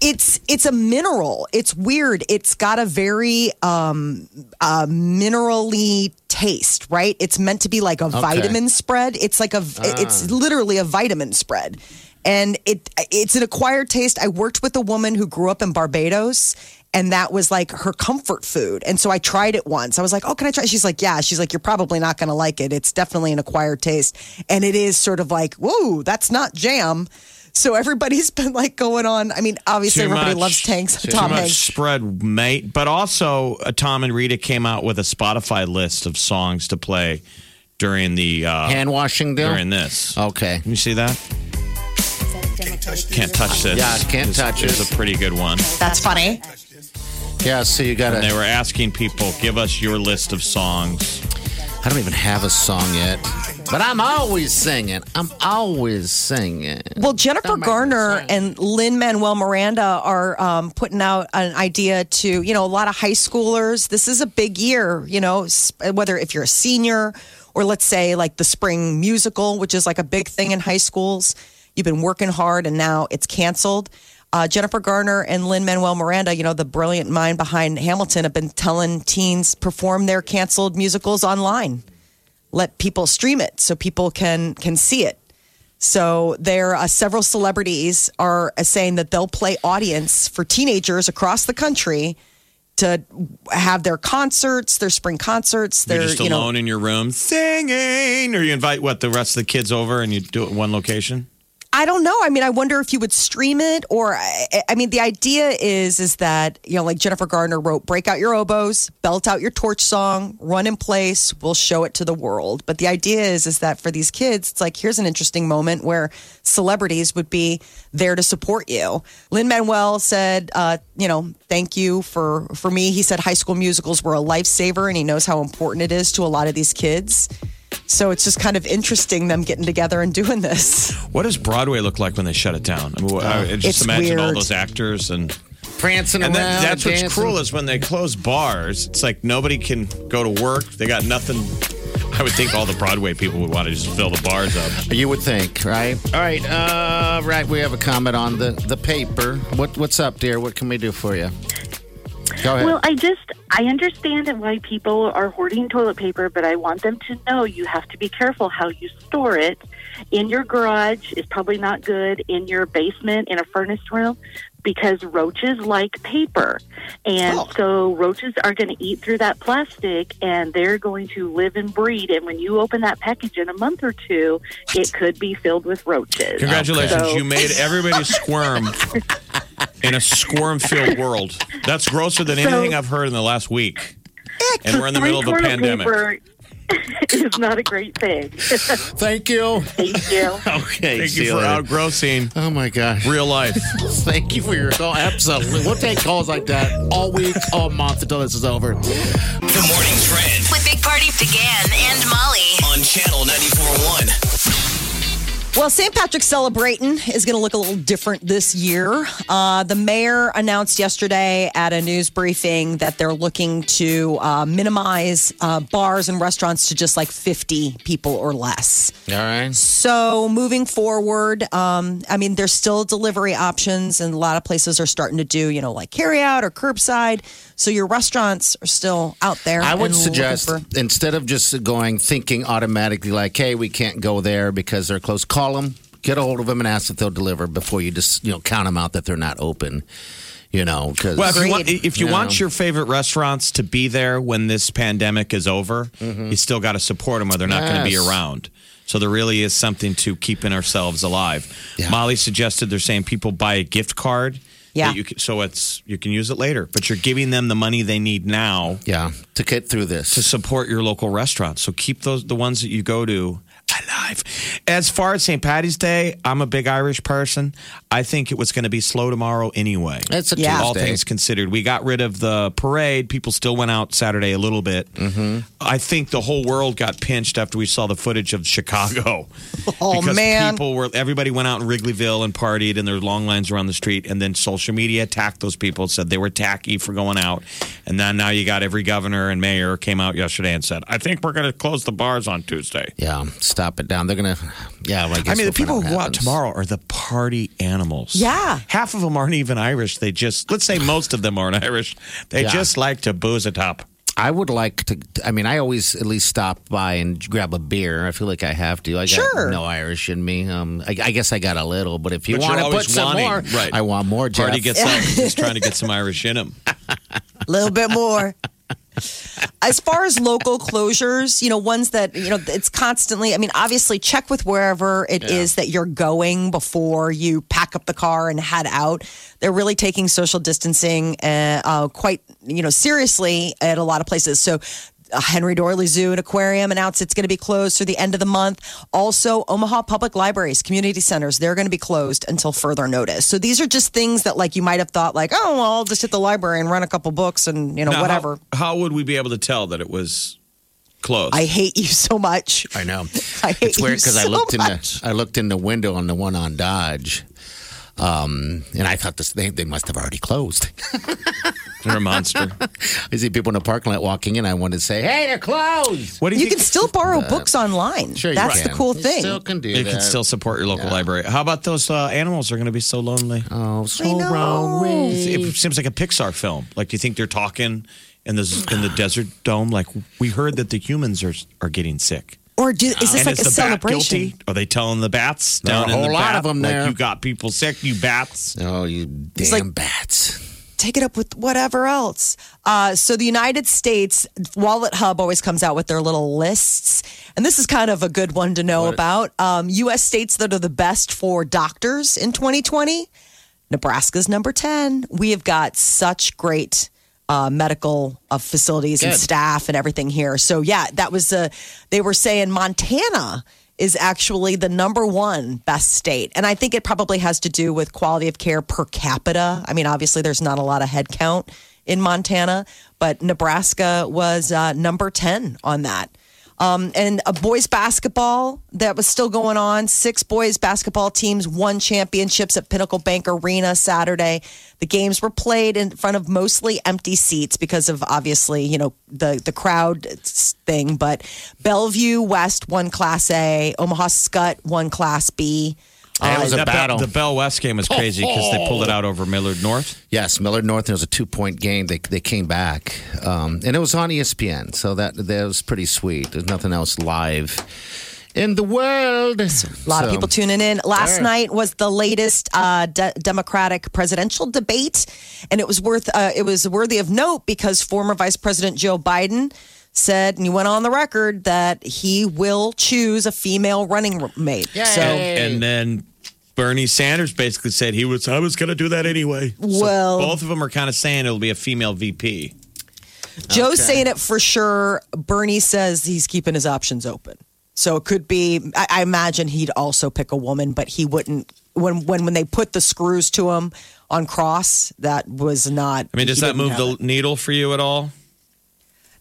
it's it's a mineral. It's weird. It's got a very um uh minerally taste, right? It's meant to be like a vitamin spread. It's like a it's literally a vitamin spread. And it it's an acquired taste. I worked with a woman who grew up in Barbados and that was like her comfort food. And so I tried it once. I was like, "Oh, can I try?" She's like, "Yeah." She's like, "You're probably not going to like it. It's definitely an acquired taste." And it is sort of like, "Whoa, that's not jam." So everybody's been like going on. I mean, obviously Too everybody much- loves tanks. Too Tom much Hanks. spread, mate. But also, uh, Tom and Rita came out with a Spotify list of songs to play during the uh, Hand washing deal? during this. Okay. Can you see that? Can't touch this. Yeah, can't Is- touch is it. a pretty good one. That's funny. Yeah, so you got And they were asking people, give us your list of songs. I don't even have a song yet, but I'm always singing. I'm always singing. Well, Jennifer Don't make me Garner and Lin Manuel Miranda are um, putting out an idea to, you know, a lot of high schoolers. This is a big year, you know, whether if you're a senior or let's say like the spring musical, which is like a big thing in high schools. You've been working hard and now it's canceled. Uh, Jennifer Garner and Lin Manuel Miranda, you know, the brilliant mind behind Hamilton, have been telling teens perform their canceled musicals online. Let people stream it so people can can see it. So there, uh, several celebrities are uh, saying that they'll play audience for teenagers across the country to have their concerts, their spring concerts. You're just you know, alone in your room singing, or you invite what the rest of the kids over and you do it in one location. I don't know. I mean, I wonder if you would stream it, or I, I mean, the idea is is that you know, like Jennifer Garner wrote, "Break out your oboes, belt out your torch song, run in place. We'll show it to the world." But the idea is is that for these kids, it's like here's an interesting moment where celebrities would be there to support you. Lin Manuel said, uh, "You know, thank you for for me." He said High School Musicals were a lifesaver, and he knows how important it is to a lot of these kids. So it's just kind of interesting them getting together and doing this. What does Broadway look like when they shut it down? I mean, I just It's imagine all weird. those actors and prancing and around. then that's what's dancing. cruel is when they close bars. It's like nobody can go to work. They got nothing. I would think all the Broadway people would want to just fill the bars up. You would think, right? All right, uh, right. We have a comment on the the paper. What what's up, dear? What can we do for you? Go ahead. Well, I just I understand why people are hoarding toilet paper, but I want them to know you have to be careful how you store it. In your garage is probably not good. In your basement, in a furnace room, because roaches like paper, and oh. so roaches are going to eat through that plastic, and they're going to live and breed. And when you open that package in a month or two, it could be filled with roaches. Congratulations, So- you made everybody squirm in a squirm-filled world. That's grosser than So- anything I've heard in the last week. And we're in the middle of a pandemic. paper is not a great thing. Thank you. Thank you. Okay, Thank you for later. outgrossing Oh my gosh. real life. Thank you for your oh, call. Absolutely. We'll take calls like that all week, all month until this is over. Good morning trend With Big Party DeGan and Molly. on channel 94.1. Well, St. Patrick's celebrating is going to look a little different this year. Uh, the mayor announced yesterday at a news briefing that they're looking to uh, minimize uh, bars and restaurants to just like 50 people or less. All right. So moving forward, um, I mean, there's still delivery options, and a lot of places are starting to do, you know, like carry out or curbside. So your restaurants are still out there. I would suggest for- instead of just going thinking automatically like, "Hey, we can't go there because they're closed." Call them, get a hold of them, and ask if they'll deliver before you just you know count them out that they're not open. You know, because Well, if you want, if you You want know. your favorite restaurants to be there when this pandemic is over, you still got to support them or they're not going to be Mm-hmm. Around. So there really is something to keeping ourselves alive. Yeah. Molly suggested they're saying people buy a gift card. Yeah. You can, so it's you can use it later, but you're giving them the money they need now yeah, to get through this. to support your local restaurants. So keep those the ones that you go to alive. As far as St. Patty's Day, I'm a big Irish person. I think it was going to be slow tomorrow anyway. It's a Yeah. all things considered. We got rid of the parade. People still went out Saturday a little bit. Mm-hmm. I think the whole world got pinched after we saw the footage of Chicago. Oh, because man. people were everybody went out in Wrigleyville and partied, and there were long lines around the street. And then social media attacked those people, said they were tacky for going out. And then now you got every governor and mayor came out yesterday and said, "I think we're going to close the bars on Tuesday." yeah, stop it down. They're gonna. Yeah, well, I, guess I mean, we'll the people who go out tomorrow are the party animals. Yeah. Half of them aren't even Irish. They just, let's say most of them aren't Irish. They Yeah. just like to booze it up. I would like to. I mean, I always at least stop by and grab a beer. I feel like I have to. I got Sure. no Irish in me. Um, I, I guess I got a little, but if you But want to put some wanting, more, right. I want more. Jeff. Party gets up. He's trying to get some Irish in him. a little bit more. As far as local closures, you know, ones that, you know, it's constantly, I mean, obviously check with wherever it is that you're going before you pack up the car and head out. They're really taking social distancing uh, uh, quite, you know, seriously at a lot of places. So, Henry Doorly Zoo and Aquarium announced it's going to be closed through the end of the month. Also, Omaha Public Libraries, community centers, they're going to be closed until further notice. So these are just things that like you might have thought like, oh, well, I'll just hit the library and run a couple books and you know Now, whatever. How, would we be able to tell that it was closed? I hate you so much. I know. I hate It's weird you because I so looked in the I looked in the window on the one on Dodge, um, and I thought this they, they must have already closed. You're a monster. I see people in the parking lot walking in. I wanted to say, "Hey, they're closed." What do you, You can still borrow books online. Sure, you That's can. the cool You thing. Still can do you that. can still support your local library. How about those uh, animals are going to be so lonely? Oh, so lonely. It seems like a Pixar film. Like, do you think they're talking in the in the desert dome? Like, we heard that the humans are are getting sick. Or do, is this and like is a the bat celebration? guilty? Are they telling the bats There are down a in the whole lot bat, of them like there. you got people sick, you bats? Oh, you damn like- bats! take it up with whatever else. Uh, so the United States WalletHub always comes out with their little lists, and this is kind of a good one to know about. Um, U.S. states that are the best for doctors in 2020. Nebraska's number 10. We have got such great uh, medical uh, facilities and staff and everything here. So yeah, that was uh, they were saying Montana is actually the number one best state. And I think it probably has to do with quality of care per capita. I mean, obviously, there's not a lot of head count in Montana, but Nebraska was uh, number 10 on that. Um, and a boys basketball that was still going on. Six boys basketball teams won championships at Pinnacle Bank Arena Saturday. The games were played in front of mostly empty seats because of obviously, you know, the the crowd thing. But Bellevue West won Class A. Omaha Skutt won Class B. It was a That Bell- battle. the Bell West game was crazy because they pulled it out over Millard North. Yes, Millard North. It was a two point game. They they came back, um, and it was on ESPN. So that that was pretty sweet. There's nothing else live in the world. A lot of people tuning in. Last Sure. night was the latest uh, de- Democratic presidential debate, and it was worth uh, it was worthy of note because former Vice President Joe Biden said, and he went on the record that he will choose a female running mate. So, And then Bernie Sanders basically said he was I was going to do that anyway. So Well- both of them are kind of saying it'll be a female VP. Joe's saying it for sure. Bernie says he's keeping his options open. So it could be. I, I imagine he'd also pick a woman, but he wouldn't. When when when they put the screws to him on cross, that was not. I mean, does that move the it. needle for you at all?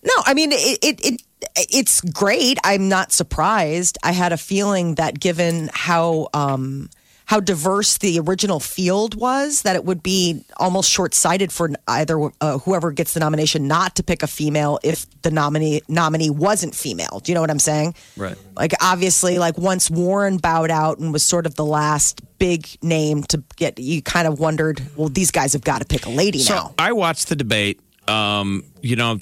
No, I mean it, it. It it's great. I'm not surprised. I had a feeling that given how um, how diverse the original field was, that it would be almost short sighted for either uh, whoever gets the nomination not to pick a female if the nominee nominee wasn't female. Do you know what I'm saying? Right. Like obviously, like once Warren bowed out and was sort of the last big name to get, you kind of wondered, well, these guys have got to pick a lady So now. I watched the debate. Um, you know,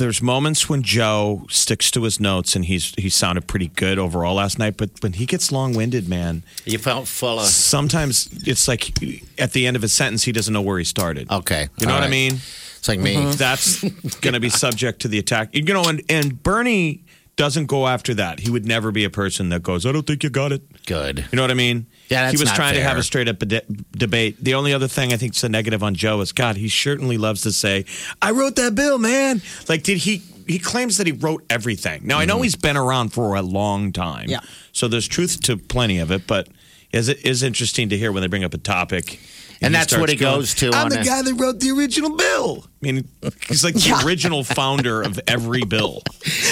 there's moments when Joe sticks to his notes and he's he sounded pretty good overall last night. But when he gets long winded, man, You felt full of. sometimes it's like at the end of a sentence he doesn't know where he started. Okay. You know all what I right. mean? It's like me. That's going to be subject to the attack. You know, and, and Bernie doesn't go after that. He would never be a person that goes, I don't think you got it. Good. You know what I mean? Yeah, that's he was not trying to have a straight up de- debate. The only other thing I think is a negative on Joe is God. He certainly loves to say, "I wrote that bill, man." Like, did he? He claims that he wrote everything. Now I know mm-hmm. he's been around for a long time. Yeah. So there's truth to plenty of it, but is it is interesting to hear when they bring up a topic. And he that's what he going, goes to I'm on the a- guy that wrote the original bill. I mean, he's like the original founder of every bill.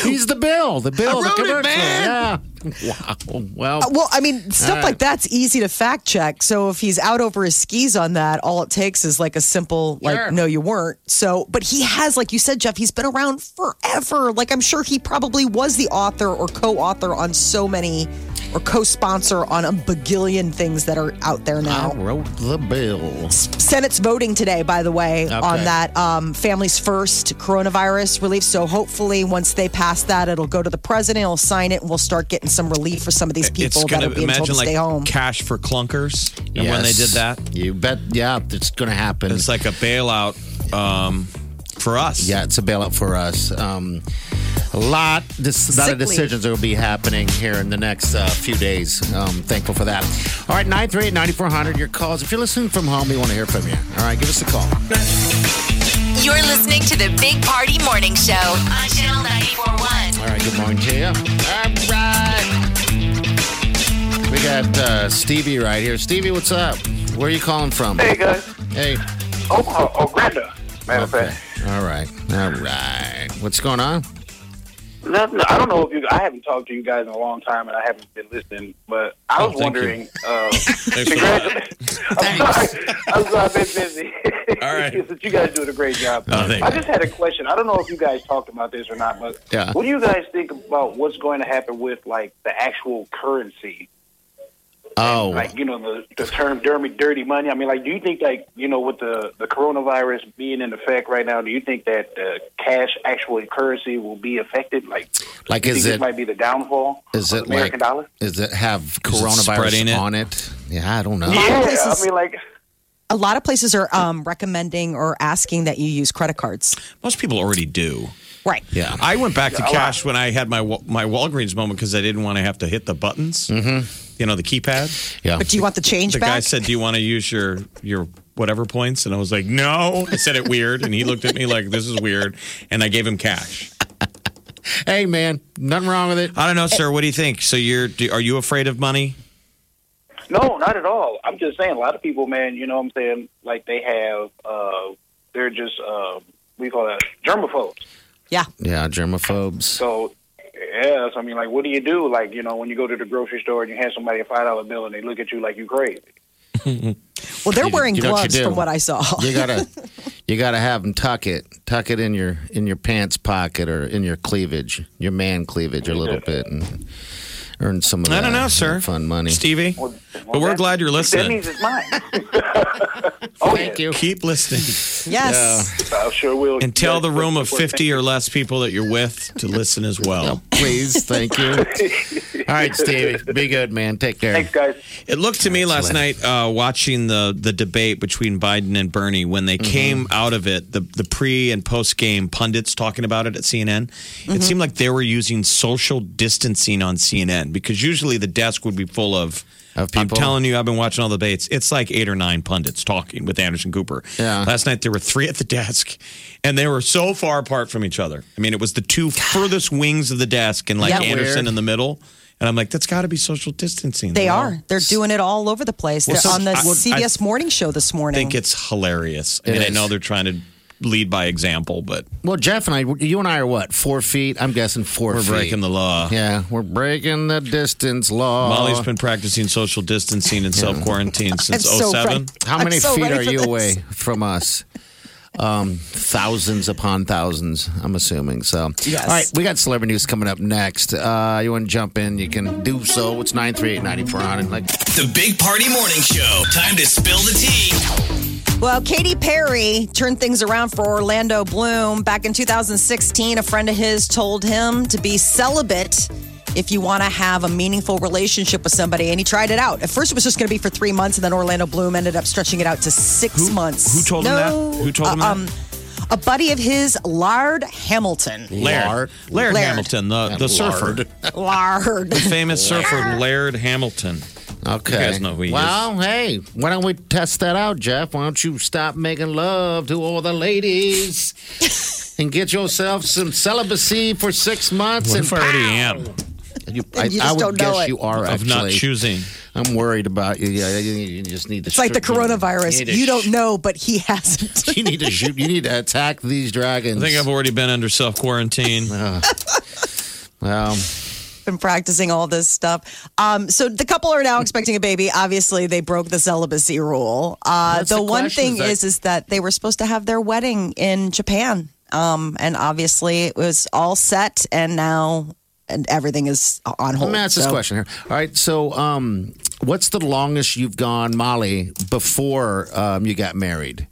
He's the bill. The bill. I the wrote it, man. Yeah. Wow. Well. Uh, Well, I mean, stuff All right. like that's easy to fact check. So if he's out over his skis on that, all it takes is like a simple, like, Sure. no, you weren't. So, but he has, like you said, Jeff, he's been around forever. Like, I'm sure he probably was the author or co author on so many, or co sponsor on a bagillion things that are out there now. I now. wrote the bill. Senate's voting today, by the way, on that um, Families First coronavirus relief. So hopefully, once they pass that, it'll go to the president. He'll sign it, and we'll start getting some relief for some of these people that are being told to imagine stay like home. cash for clunkers. And when they did that, You bet. Yeah, it's going to happen. It's like a bailout um, for us. Yeah, it's a bailout for us. Um, A lot, this, lot of Sick leave. decisions will be happening here in the next uh, few days. Um, thankful for that. All right, 938 9400, your calls. If you're listening from home, we want to hear from you. All right, give us a call. You're listening to the Big Party Morning Show on Channel 941. All right, good morning to you. All right. We got uh, Stevie right here. Stevie, what's up? Where are you calling from? Hey, guys. Hey. Oh, oh, Granda. Matter of Okay. fact. All right. All right. What's going on? Nothing, I don't know if you. I haven't talked to you guys in a long time, and I haven't been listening. But I was Oh, thank you. wondering. Uh, Thanks for that. congratulations. I'm sorry. I'm sorry. I've been busy. All right. But you guys doing a great job. Oh, I just had a question. I don't know if you guys talked about this or not, but Yeah. what do you guys think about what's going to happen with like the actual currency? Oh, like you know the the term dirty dirty money. I mean, like, do you think like you know with the the coronavirus being in effect right now, do you think that uh, cash actual currency will be affected? Like, Like, do you is think it- this might be the downfall? is of it the American like, dollar? Is it have Is coronavirus it? on it? Yeah, I don't know. lot Yeah, places- I mean, like, A lot of places are um, recommending or asking that you use credit cards. Most people already do. Right. Yeah. I went back to cash when I had my my Walgreens moment because I didn't want to have to hit the buttons. Mm-hmm. You know, the keypad. Yeah. But do you want the change The back? guy said, "Do you want to use your your whatever points?" And I was like, "No." I said it weird, and he looked at me like, "This is weird," and I gave him cash. Hey, man, nothing wrong with it. I don't know, sir. What do you think? So you're do, are you afraid of money? no, not at all. I'm just saying, a lot of people, man, you know what I'm saying? Like, they have, uh, they're just, uh, we call that germaphobes. yeah. Yeah, germaphobes. So, yes, I mean, like, what do you do? Like, you know, when you go to the grocery store and you hand somebody a five dollar bill and they look at you like you crazy. Well, they're You- wearing you know gloves do? from what I saw. You gotta, you gotta have them tuck it, tuck it in your in your pants pocket or in your cleavage, your man cleavage a little bit, and earn some of I that don't know, sir. fun money. Stevie. Well, But we're glad you're That listening. means it's mine. oh, Thank yeah. you. Keep listening yes. I sure will. and tell Yes, the room of 50 or less people that you're with to listen as well. Please, thank you. All right, Stevie, be good, man. Take care. Thanks, guys. It looked to me last night, uh, watching the the debate between Biden and Bernie, when they came out of it, the the pre and post game pundits talking about it at CNN, it seemed like they were using social distancing on CNN because usually the desk would be full of. Of I'm telling you, I've been watching all the debates. It's like eight or nine pundits talking with Anderson Cooper. Yeah. Last night there were three at the desk, and they were so far apart from each other. I mean, it was the two furthest wings of the desk, and like Yeah. Anderson Weird. in the middle. And I'm like, that's got to be social distancing. They you know? are. They're doing it all over the place. Well, They're so- on the I- CBS morning show this morning. I think it's hilarious. I It mean, I know they're trying to lead by example, but Well, Jeff and I, you and I are what? Four feet? I'm guessing 4 we're feet. breaking the law. Yeah, we're breaking the distance law. Molly's been practicing social distancing and self quarantine since I'm so 07. ready. How I'm many so feet are you this. away from us? Um, thousands upon thousands, I'm assuming. So, Yes. all right, we got celebrity news coming up next. Uh, you want to jump in? You can do so. It's 938 9400. Like, The Big Party Morning Show. Time to spill the tea. Well, Katy Perry turned things around for Orlando Bloom. Back in 2016, a friend of his told him to be celibate if you want to have a meaningful relationship with somebody. And he tried it out. At first, it was just going to be for three months, and then Orlando Bloom ended up stretching it out to six months. who told him that? Who told him that? Um, a buddy of his, Lard Hamilton. Laird. Laird, Laird. Hamilton, the, the surfer. Lard. The famous surfer, Laird Hamilton. Okay. You guys know who he is. well, hey, why don't we test that out, Jeff? Why don't you stop making love to all the ladies and get yourself some celibacy for six months? What and if I already pow! am? You, I, You just I would don't know guess it. you are Of actually. not choosing. I'm worried about you. Yeah, you, you just need to. It's like the coronavirus. You, You don't know, but he hasn't. You need to shoot. You need to attack these dragons. I think I've already been under self quarantine. Uh, well, been practicing all this stuff. Um, so the couple are now expecting a baby. Obviously, they broke the celibacy rule. Uh, the, the one thing is that- is, is that they were supposed to have their wedding in Japan, um, and obviously it was all set, and now and everything is on hold. let me ask this question here. All right, so um, what's the longest you've gone, Molly, before um, you got married?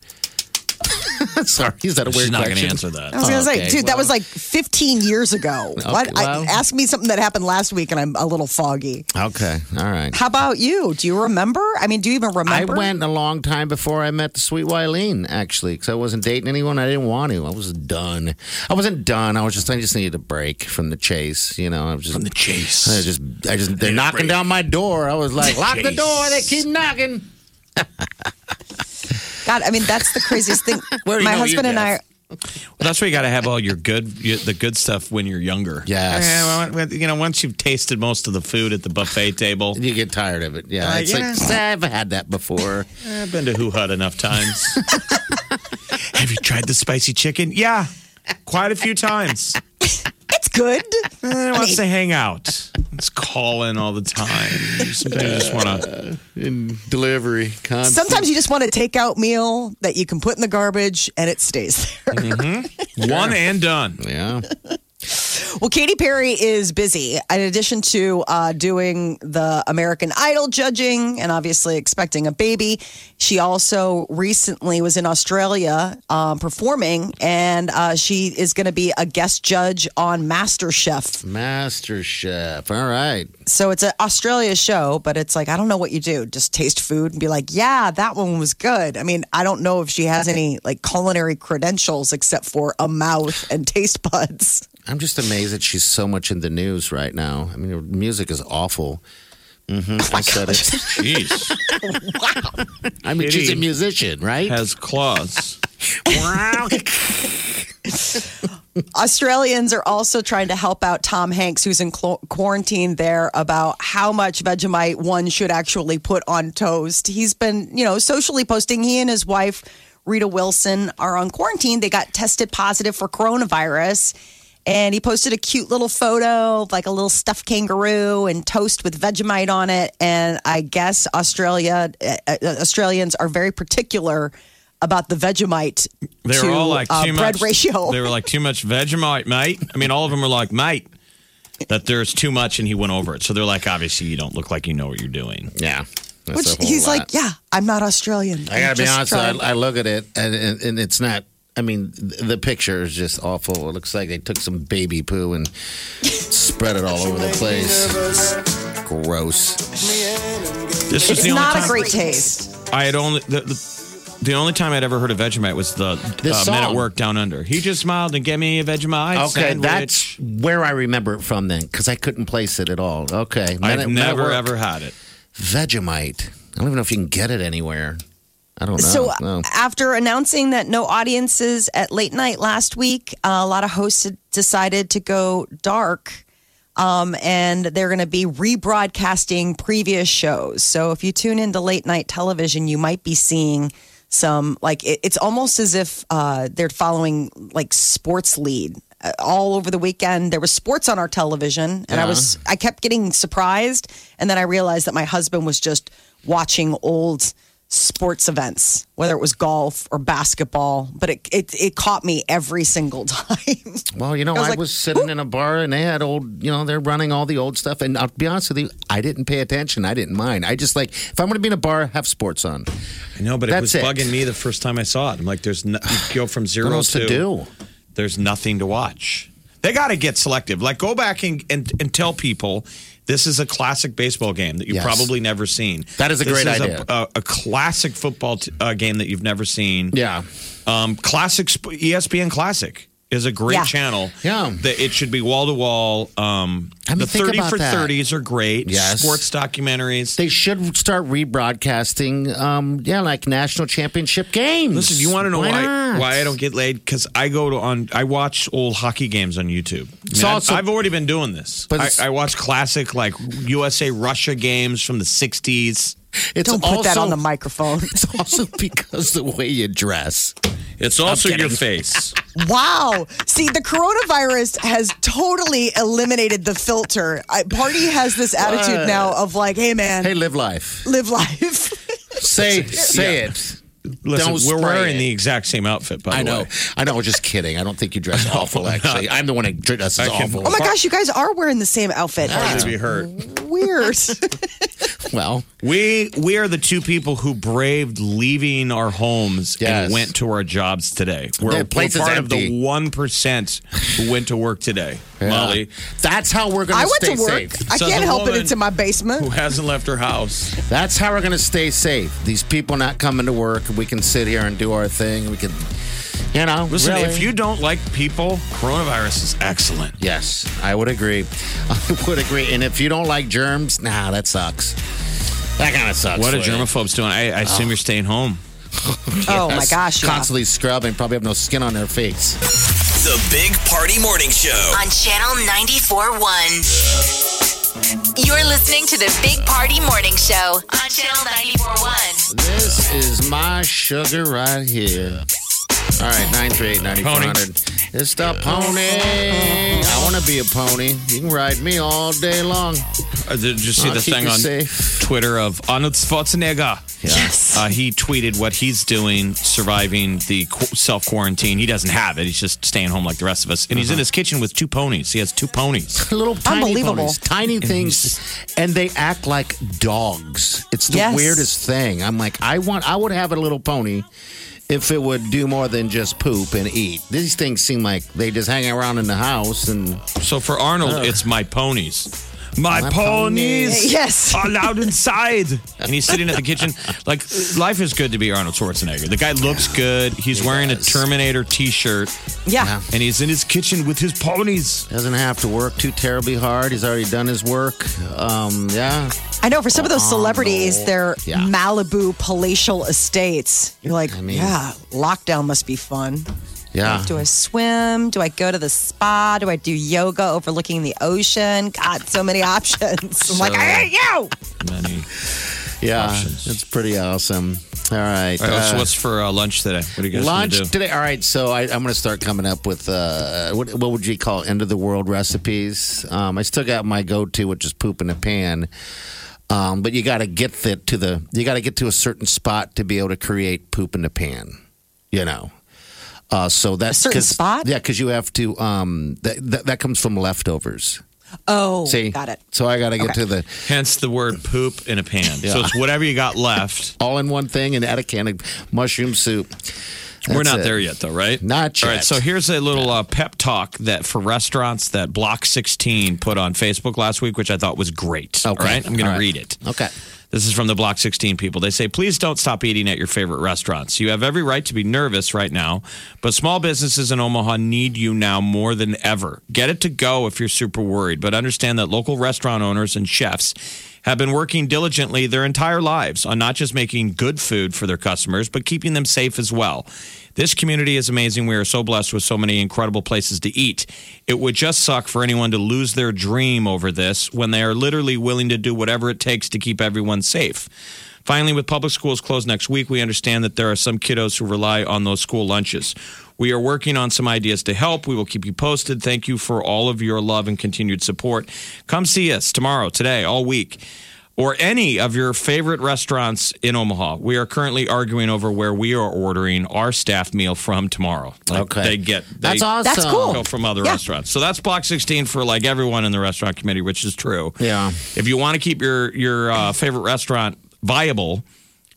Sorry, is that a weird She's not going to question? answer that. I was gonna say, Okay, dude, that well. was like 15 years ago. what? I, well. ask me something that happened last week, and I'm a little foggy. Okay, all right. How about you? Do you remember? I mean, do you even remember? I went a long time before I met the sweet Wileen, actually, because I wasn't dating anyone. I didn't want to. I was done. I wasn't done. I was just, I just needed a break from the chase. You know, I was just From the chase. I just, I just, they're knocking down my door. I was like, lock the Chase. door. They keep knocking. God, I mean, that's the craziest thing. Where do you My know husband and I. Jeff? Well, that's where you got to have all your good, you, the good stuff when you're younger. Yes. Yeah, well, you know, once you've tasted most of the food at the buffet table, You get tired of it. Yeah, Uh, it's yeah. like I've had that before. I've been to HuHot enough times. have you tried the spicy chicken? Yeah, quite a few times. It's good. Eh, wants to hang out. It's calling all the time. Sometimes you just want to. In delivery, constant. Sometimes you just want a takeout meal that you can put in the garbage and it stays there. One and done. Yeah. Well, Katy Perry is busy. In addition to uh, doing the American Idol judging and obviously expecting a baby, she also recently was in Australia um, performing, and uh, she is going to be a guest judge on MasterChef. Master Chef. All right. So it's an Australia show, but it's like I don't know what you do. Just taste food and be like, "Yeah, that one was good." I mean, I don't know if she has any like culinary credentials except for a mouth and taste buds. I'm just amazed that she's so much in the news right now. I mean, her music is awful. hmm I said it. Jeez. Wow. I mean, she's a musician, right? Has claws. Wow. Australians are also trying to help out Tom Hanks, who's in cl- quarantine there, about how much Vegemite one should actually put on toast. He's been, you know, socially posting. He and his wife, Rita Wilson, are on quarantine. They got tested positive for coronavirus. And he posted a cute little photo of like a little stuffed kangaroo and toast with Vegemite on it. And I guess Australia, uh, uh, Australians are very particular about the Vegemite They to all like uh, too bread much. ratio. They were like too much Vegemite, mate. I mean, all of them were like, mate, that there's too much, and he went over it. So they're like, obviously, you don't look like you know what you're doing. Yeah. That's Which he's lot. like, yeah, I'm not Australian. I gotta I'm be honest. I, I look at it, and, and, and it's not. I mean, the picture is just awful. It looks like they took some baby poo and spread it all over the place. Gross. This was it's the only not a great taste. I had only the, the, the only time I'd ever heard of Vegemite was the This uh, Men at song. Work Down Under. He just smiled and gave me a Vegemite Okay, sandwich. that's where I remember it from then, because I couldn't place it at all. Okay, Men I've at- Men at never Work. ever had it. Vegemite. I don't even know if you can get it anywhere. I don't know. So No. after announcing that no audiences at late night last week, uh, a lot of hosts had decided to go dark. Um, and they're going to be rebroadcasting previous shows. So if you tune into late night television, you might be seeing some like it, it's almost as if uh, they're following like sports lead uh, all over the weekend. There was sports on our television, and I was I kept getting surprised, and then I realized that my husband was just watching old sports events, whether it was golf or basketball. But it it, it caught me every single time. Well, you know, I I was was, like, sitting in a bar and they had old, you know, they're running all the old stuff. And I'll be honest with you, I didn't pay attention. I didn't mind. I just like, if I'm going to be in a bar, have sports on. I know, but it was That's it. bugging me the first time I saw it. I'm like, there's no, you go from zero What else to, to do? There's nothing to watch. They got to get selective. Like, go back and, and, and tell people this is a classic baseball game that you've Yes. probably never seen. That is a This great is idea. A, a, a classic football t- uh, game that you've never seen. Yeah. Um, classic sp- ESPN Classic is a great Yeah. channel. Yeah. That it should be wall to wall. Um, I mean, the thirty for that. thirties are great. Yes. Sports documentaries. They should start rebroadcasting, um, yeah, like national championship games. Listen, you want to know why not? why I don't get laid? Because I go to on I watch old hockey games on YouTube. I It's mean, also- I've, I've already been doing this. But I, I watch classic like USA Russia games from the '60s. It's Don't put that also- on the microphone. It's also because the way you dress. It's also your face. Wow. See, the coronavirus has totally eliminated the filter. I, Party has this attitude now of like, hey, man, Hey, live life. live life. Say, say Yeah. it. Listen, Don't we're wearing it. the exact same outfit. By I the know. way, I know. Just kidding. I don't think you dress awful. Actually, I'm the one that dresses I can- awful. oh my gosh, you guys are wearing the same outfit. Hard to be hurt. Weird. well, We we are the two people who braved leaving our homes Yes. and went to our jobs today. We're, The place we're is part of the one percent who went to work today. Yeah. Molly, That's how we're going I to went stay to work. safe. I Says can't help it. woman It's in my basement. who hasn't left her house. That's how we're going to stay safe. These people not coming to work. We can sit here and do our thing. We can, you know. Listen, really. if you don't like people, coronavirus is excellent. Yes, I would agree. I would agree. And if you don't like germs, nah, that sucks. That kind of sucks. What are for you. germaphobes doing? I, I assume oh. you're staying home. Oh my Yes. gosh! Yeah. Constantly scrubbing, probably have no skin on their face. The Big Party Morning Show. On Channel 94.1. You're listening to the Big Party Morning Show on Channel 94.1. This is my sugar right here. All right, 938 9400. It's the pony. I want to be a pony. You can ride me all day long. Uh, did you see I'll the keep thing you on safe. Twitter of Arnold Schwarzenegger? Yes. Uh, he tweeted what he's doing, surviving the self quarantine. He doesn't have it. He's just staying home like the rest of us. And he's Uh-huh. in his kitchen with two ponies. He has two ponies. Little tiny Unbelievable. ponies, tiny things, and they act like dogs. It's the Yes. weirdest thing. I'm like, I want, I would have a little pony if it would do more than just poop and eat. These things seem like they just hang around in the house and So for Arnold, it's my ponies. My, My ponies ponies. Yes. are loud inside. And he's sitting at the kitchen. Like, life is good to be Arnold Schwarzenegger. The guy looks good. He's He wearing does. a Terminator t shirt. Yeah. And he's in his kitchen with his ponies. doesn't have to work too terribly hard. He's already done his work. Um, yeah. I know for some of those celebrities, their Yeah. Malibu palatial estates. You're like, I mean- yeah, lockdown must be fun. Yeah. Do I swim? Do I go to the spa? Do I do yoga overlooking the ocean? God, so many options. I'm like, I hate you. Many. Yeah. Options. It's pretty awesome. All right. All right, so uh, what's for uh, lunch today? What are you guys lunch going to do? today. All right, so I, I'm going to start coming up with uh, what, what would you call end of the world recipes? Um, I still got my go-to, which is poop in a pan. Um, but you got to get the, to the you got to get to a certain spot to be able to create poop in a pan. You know. Uh, so that's certain 'cause- spot? Yeah, because you have to. Um, that, that that comes from leftovers. Oh, See, got it. So I got to get Okay. to the Hence the word poop in a pan. So it's whatever you got left. all in one thing and add a can of mushroom soup. We're That's not it. there yet, though, right? Not All yet. right, so here's a little uh, pep talk that for restaurants that Block 16 put on Facebook last week, which I thought was great. All Okay. right, I'm going All to read it. Okay. This is from the Block 16 people. They say, please don't stop eating at your favorite restaurants. You have every right to be nervous right now, but small businesses in Omaha need you now more than ever. Get it to go if you're super worried, but understand that local restaurant owners and chefs have been working diligently their entire lives on not just making good food for their customers, but keeping them safe as well. This community is amazing. We are so blessed with so many incredible places to eat. It would just suck for anyone to lose their dream over this when they are literally willing to do whatever it takes to keep everyone safe. Finally, with public schools closed next week, we understand that there are some kiddos who rely on those school lunches. We are working on some ideas to help. We will keep you posted. Thank you for all of your love and continued support. Come see us tomorrow, today, all week or any of your favorite restaurants in Omaha. We are currently arguing over where we are ordering our staff meal from tomorrow. Like Okay. they get they That's awesome. That's cool. go from other Yeah. restaurants. So that's block 16 for like everyone in the restaurant committee, which is true. Yeah. If you want to keep your your uh, favorite restaurant viable,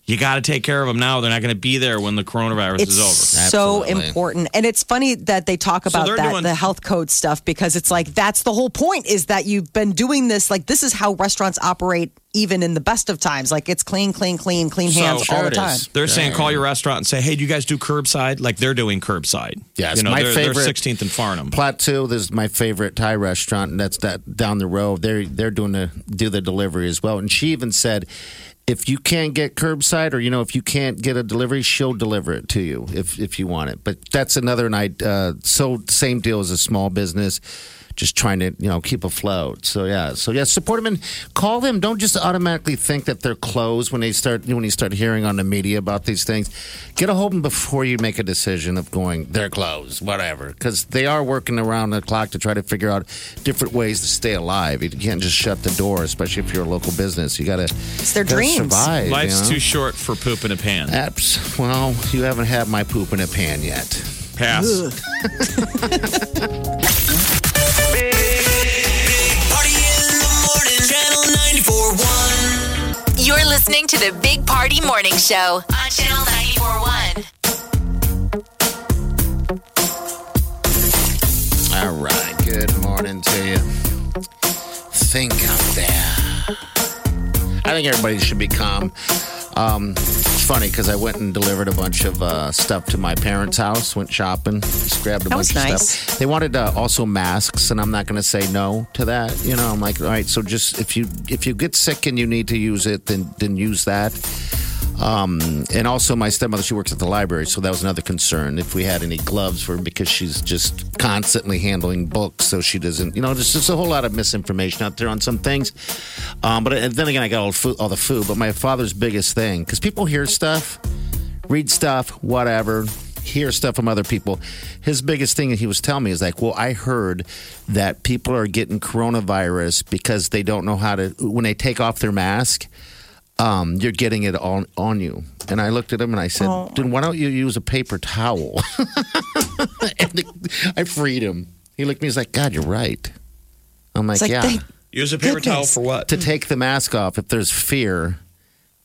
you got to take care of them now. They're not going to be there when the coronavirus It's is over. so Absolutely. important. And it's funny that they talk about they're that, doing- the health code stuff, because it's like, that's the whole point is that you've been doing this. Like, this is how restaurants operate even in the best of times. Like, it's clean, clean, clean, clean So- hands all Sure the time. is. They're saying call your restaurant and say, "Hey, do you guys do curbside?" Like they're doing curbside. Yes, you know, my they're, favorite- They're 16th and Farnam. Plateau, this is my favorite Thai restaurant, and that's that down the road. They're they're doing the do the delivery as well. And she even said, if you can't get curbside, or you know, if you can't get a delivery, she'll deliver it to you if if you want it. But that's another night. Uh, so same deal as a small business. Just trying to, you know, keep afloat. So yeah, so yeah, support them and call them. Don't just automatically think that they're closed when they start when you start hearing on the media about these things. Get a hold of them before you make a decision of going they're closed, whatever, because they are working around the clock to try to figure out different ways to stay alive. You can't just shut the door, especially if you're a local business. You got to It's their dreams. survive. Life's you know? too short for poop in a pan. Apps. Well, you haven't had my poop in a pan yet. Pass. You're listening to the Big Party Morning Show on Channel 941. All right. Good morning to you. Think out there. I think everybody should be calm. Um, it's funny because I went and delivered a bunch of uh, stuff to my parents' house. Went shopping, just grabbed a That bunch was of nice. stuff. They wanted uh, also masks, and I'm not going to say no to that. You know, I'm like, all right. So just if you if you get sick and you need to use it, then then use that. Um, and also, my stepmother, she works at the library, so that was another concern. If we had any gloves for her, because she's just constantly handling books, so she doesn't, you know, there's just a whole lot of misinformation out there on some things. Um, but and then again, I got all, food, all the food. But my father's biggest thing, because people hear stuff, read stuff, whatever, hear stuff from other people. His biggest thing that he was telling me is like, well, I heard that people are getting coronavirus because they don't know how to, when they take off their mask um, you're getting it on on you. And I looked at him and I said, Oh. "Dude, why don't you use a paper towel?" and I freed him. He looked at me. He's like, "God, you're right." I'm like, like, "Yeah." thank Use a paper Goodness. towel for what? to take the mask off if there's fear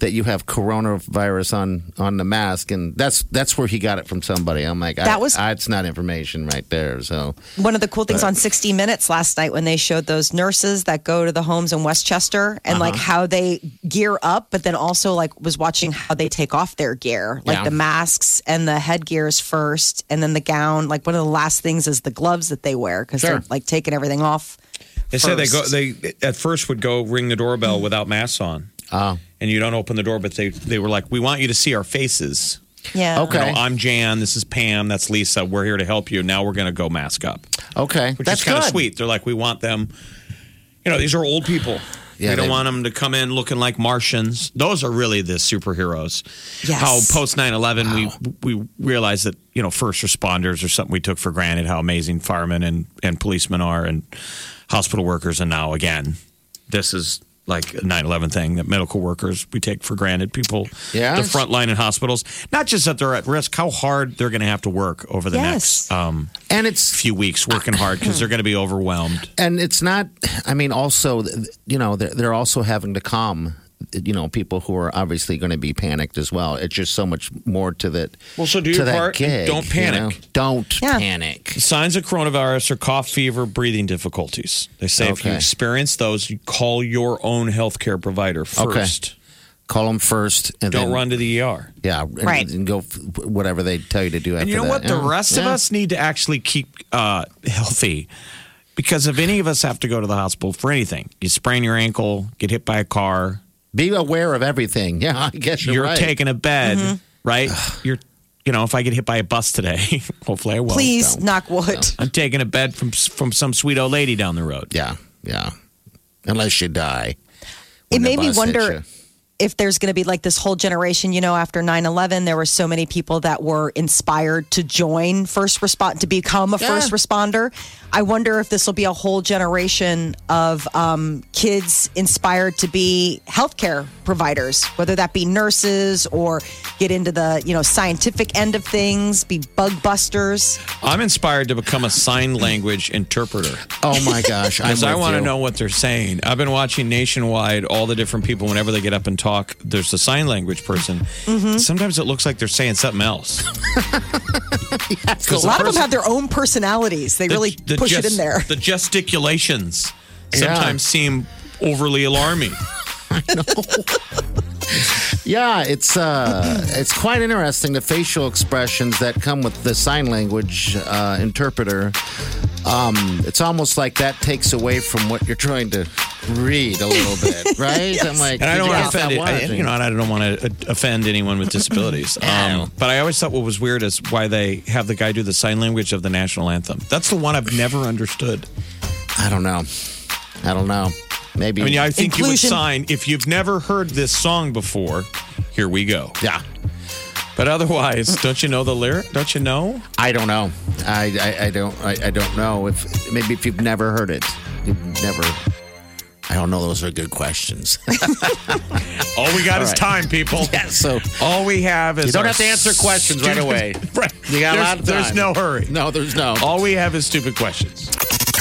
that you have coronavirus on on the mask, and that's that's where he got it from somebody. I'm like, I, That was- I, it's not information right there. So One of the cool things But- on 60 Minutes last night when they showed those nurses that go to the homes in Westchester and like Uh-huh. how they gear up, but then also like was watching how they take off their gear, like Yeah. the masks and the headgears first, and then the gown. Like one of the last things is the gloves that they wear because Sure. they're like taking everything off. They said they go. They at first would go ring the doorbell without masks on, oh, and you don't open the door. But they they were like, "We want you to see our faces." Yeah. Okay. You know, I'm Jan. This is Pam. That's Lisa. We're here to help you. Now we're going to go mask up, okay, which that's is kind of sweet. They're like, we want them. You know, these are old people. Yeah, we don't they- want them to come in looking like Martians. Those are really the superheroes. Yes. How post 9/11 we we realized that you know first responders are something we took for granted. How amazing firemen and and policemen are, and hospital workers, and now again, this is like a 9/11 thing that medical workers we take for granted. People, Yeah. the front line in hospitals, not just that they're at risk, how hard they're going to have to work over the Yes. next um, and it's few weeks, working hard because they're going to be overwhelmed. and it's not i mean also you know they're, they're also having to calm you know people who are obviously going to be panicked as well it's just so much more to that Well, so do to your that part and gig, don't you panic. know? don't Yeah. panic Signs of coronavirus are cough, fever, breathing difficulties. They say if you experience those, you call your own healthcare provider first. call them first and Don't then, run to the ER. yeah and, Right. and go whatever they tell you to do after And you know that. what? The Yeah. rest of us need to actually keep uh, healthy. Because if any of us have to go to the hospital for anything, you sprain your ankle, get hit by a car, be aware of everything yeah i guess you're, you're right. taking a bed, mm-hmm. right? you're, you know, if I get hit by a bus today, hopefully I won't. Please, Don't. knock wood. I'm taking a bed from from some sweet old lady down the road. yeah yeah unless you die It made me wonder you. If there's going to be like this whole generation, you know, after 9 11, there were so many people that were inspired to join first respond, to become a Yeah. first responder. I wonder if this will be a whole generation of um, kids inspired to be healthcare providers, whether that be nurses or get into the, you know, scientific end of things, be bug busters. I'm inspired to become a sign language interpreter. oh my gosh I'm Because I want to know what they're saying. I've been watching nationwide all the different people. Whenever they get up and talk, there's a sign language person. Mm-hmm. Sometimes it looks like they're saying something else. A lot of them have their own personalities. They really push it in there. The gesticulations Yeah. sometimes seem overly alarming. Yeah, it's uh, it's quite interesting the facial expressions that come with the sign language uh, interpreter. Um, it's almost like that takes away from what you're trying to read a little bit, right? I'm like, And I don't want to offend, stop I, you know, and I don't want to offend anyone with disabilities. Um, but I always thought what was weird is why they have the guy do the sign language of the national anthem. That's the one I've never understood. I don't know. I don't know. Maybe. I mean, I think you would Inclusion. sign if you've never heard this song before. Here we go. yeah. But otherwise, don't you know the lyric? Don't you know? I don't know. I, I, I don't. I, I don't know if maybe if you've never heard it, you've never. I don't know. Those are good questions. All we got is right. time, people. yeah. So All we have is you don't our have to answer questions right stupid- away. right. You got a there's, lot of There's time. no hurry. no, there's no. All we have is stupid questions.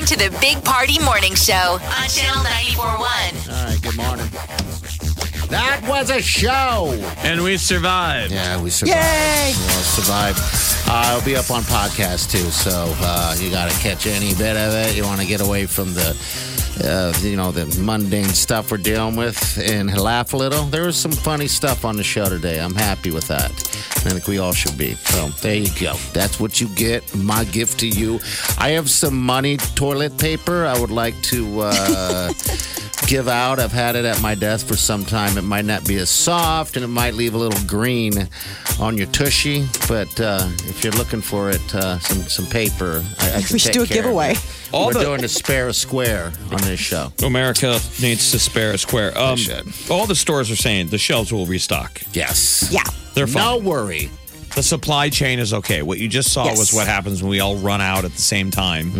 listening to the Big Party Morning Show on Channel 941. All right, good morning. That was a show. And we survived. Yeah, we survived. Yay! We all survived. Uh, it'll be up on podcast too, so uh, you got to catch any bit of it. You want to get away from the, you know, the mundane stuff we're dealing with and laugh a little. There was some funny stuff on the show today. I'm happy with that. I think we all should be. So there you go. That's what you get. My gift to you. I have some money toilet paper. I would like to. Uh, give out. I've had it at my desk for some time. It might not be as soft and it might leave a little green on your tushy. But uh, if you're looking for it, uh, some some paper, I, I can We should take do a giveaway. All We're the- doing a spare a square on this show. America needs to spare a square. Um, all the stores are saying the shelves will restock. Yes. Yeah. They're fine. No worry. The supply chain is okay. What you just saw Yes. was what happens when we all run out at the same time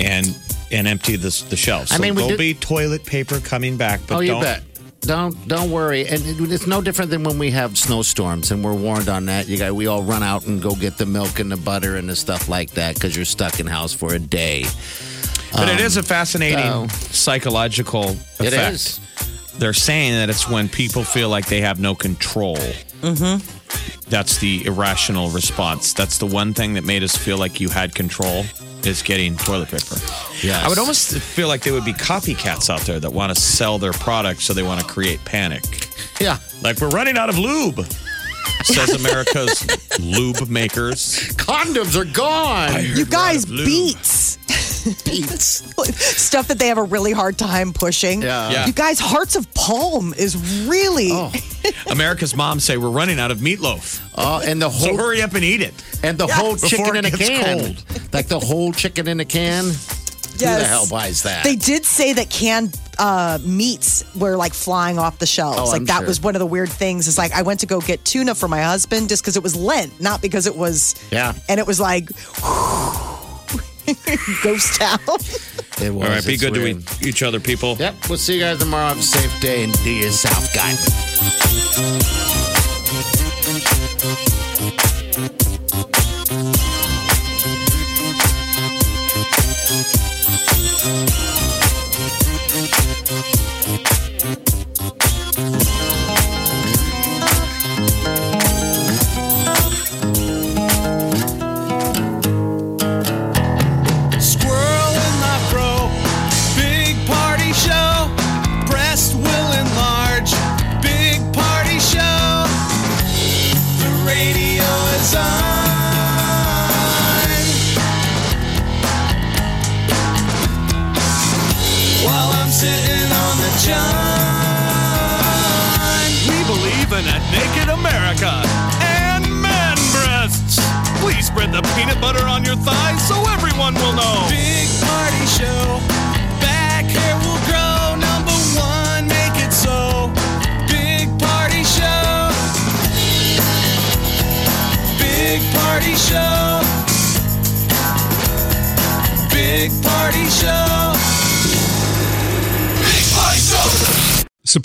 and and empty the, the shelves. I mean, we there'll did- be toilet paper coming back, but oh, you don't. bet. Don't don't worry, and it- it's no different than when we have snowstorms, and we're warned on that. You got we all run out and go get the milk and the butter and the stuff like that because you're stuck in house for a day. But it Um, is a fascinating so- psychological effect. is. They're saying that it's when people feel like they have no control. Mm-hmm. That's the irrational response. That's the one thing that made us feel like you had control is getting toilet paper. Yes. I would almost feel like there would be copycats out there that want to sell their product so they want to create panic. Yeah. Like we're running out of lube. Says America's lube makers. Condoms are gone. You guys, lube. beats. Beats. Stuff that they have a really hard time pushing. Yeah. Yeah. You guys, Hearts of Palm is really. Oh. America's moms say we're running out of meatloaf. Oh, and the So whole hurry up and eat it. and the whole Before chicken it in a gets can, cold. like the whole chicken in a can. Who the Yes. hell buys that? They did say that canned uh, meats were like flying off the shelves. Oh, like I'm that sure. was one of the weird things. Is like I went to go get tuna for my husband just because it was Lent, not because it was. Yeah. And it was like, Ghost town. It was. All right, be good weird. to each other, people. Yep. We'll see you guys tomorrow. Have a safe day and do yourself good.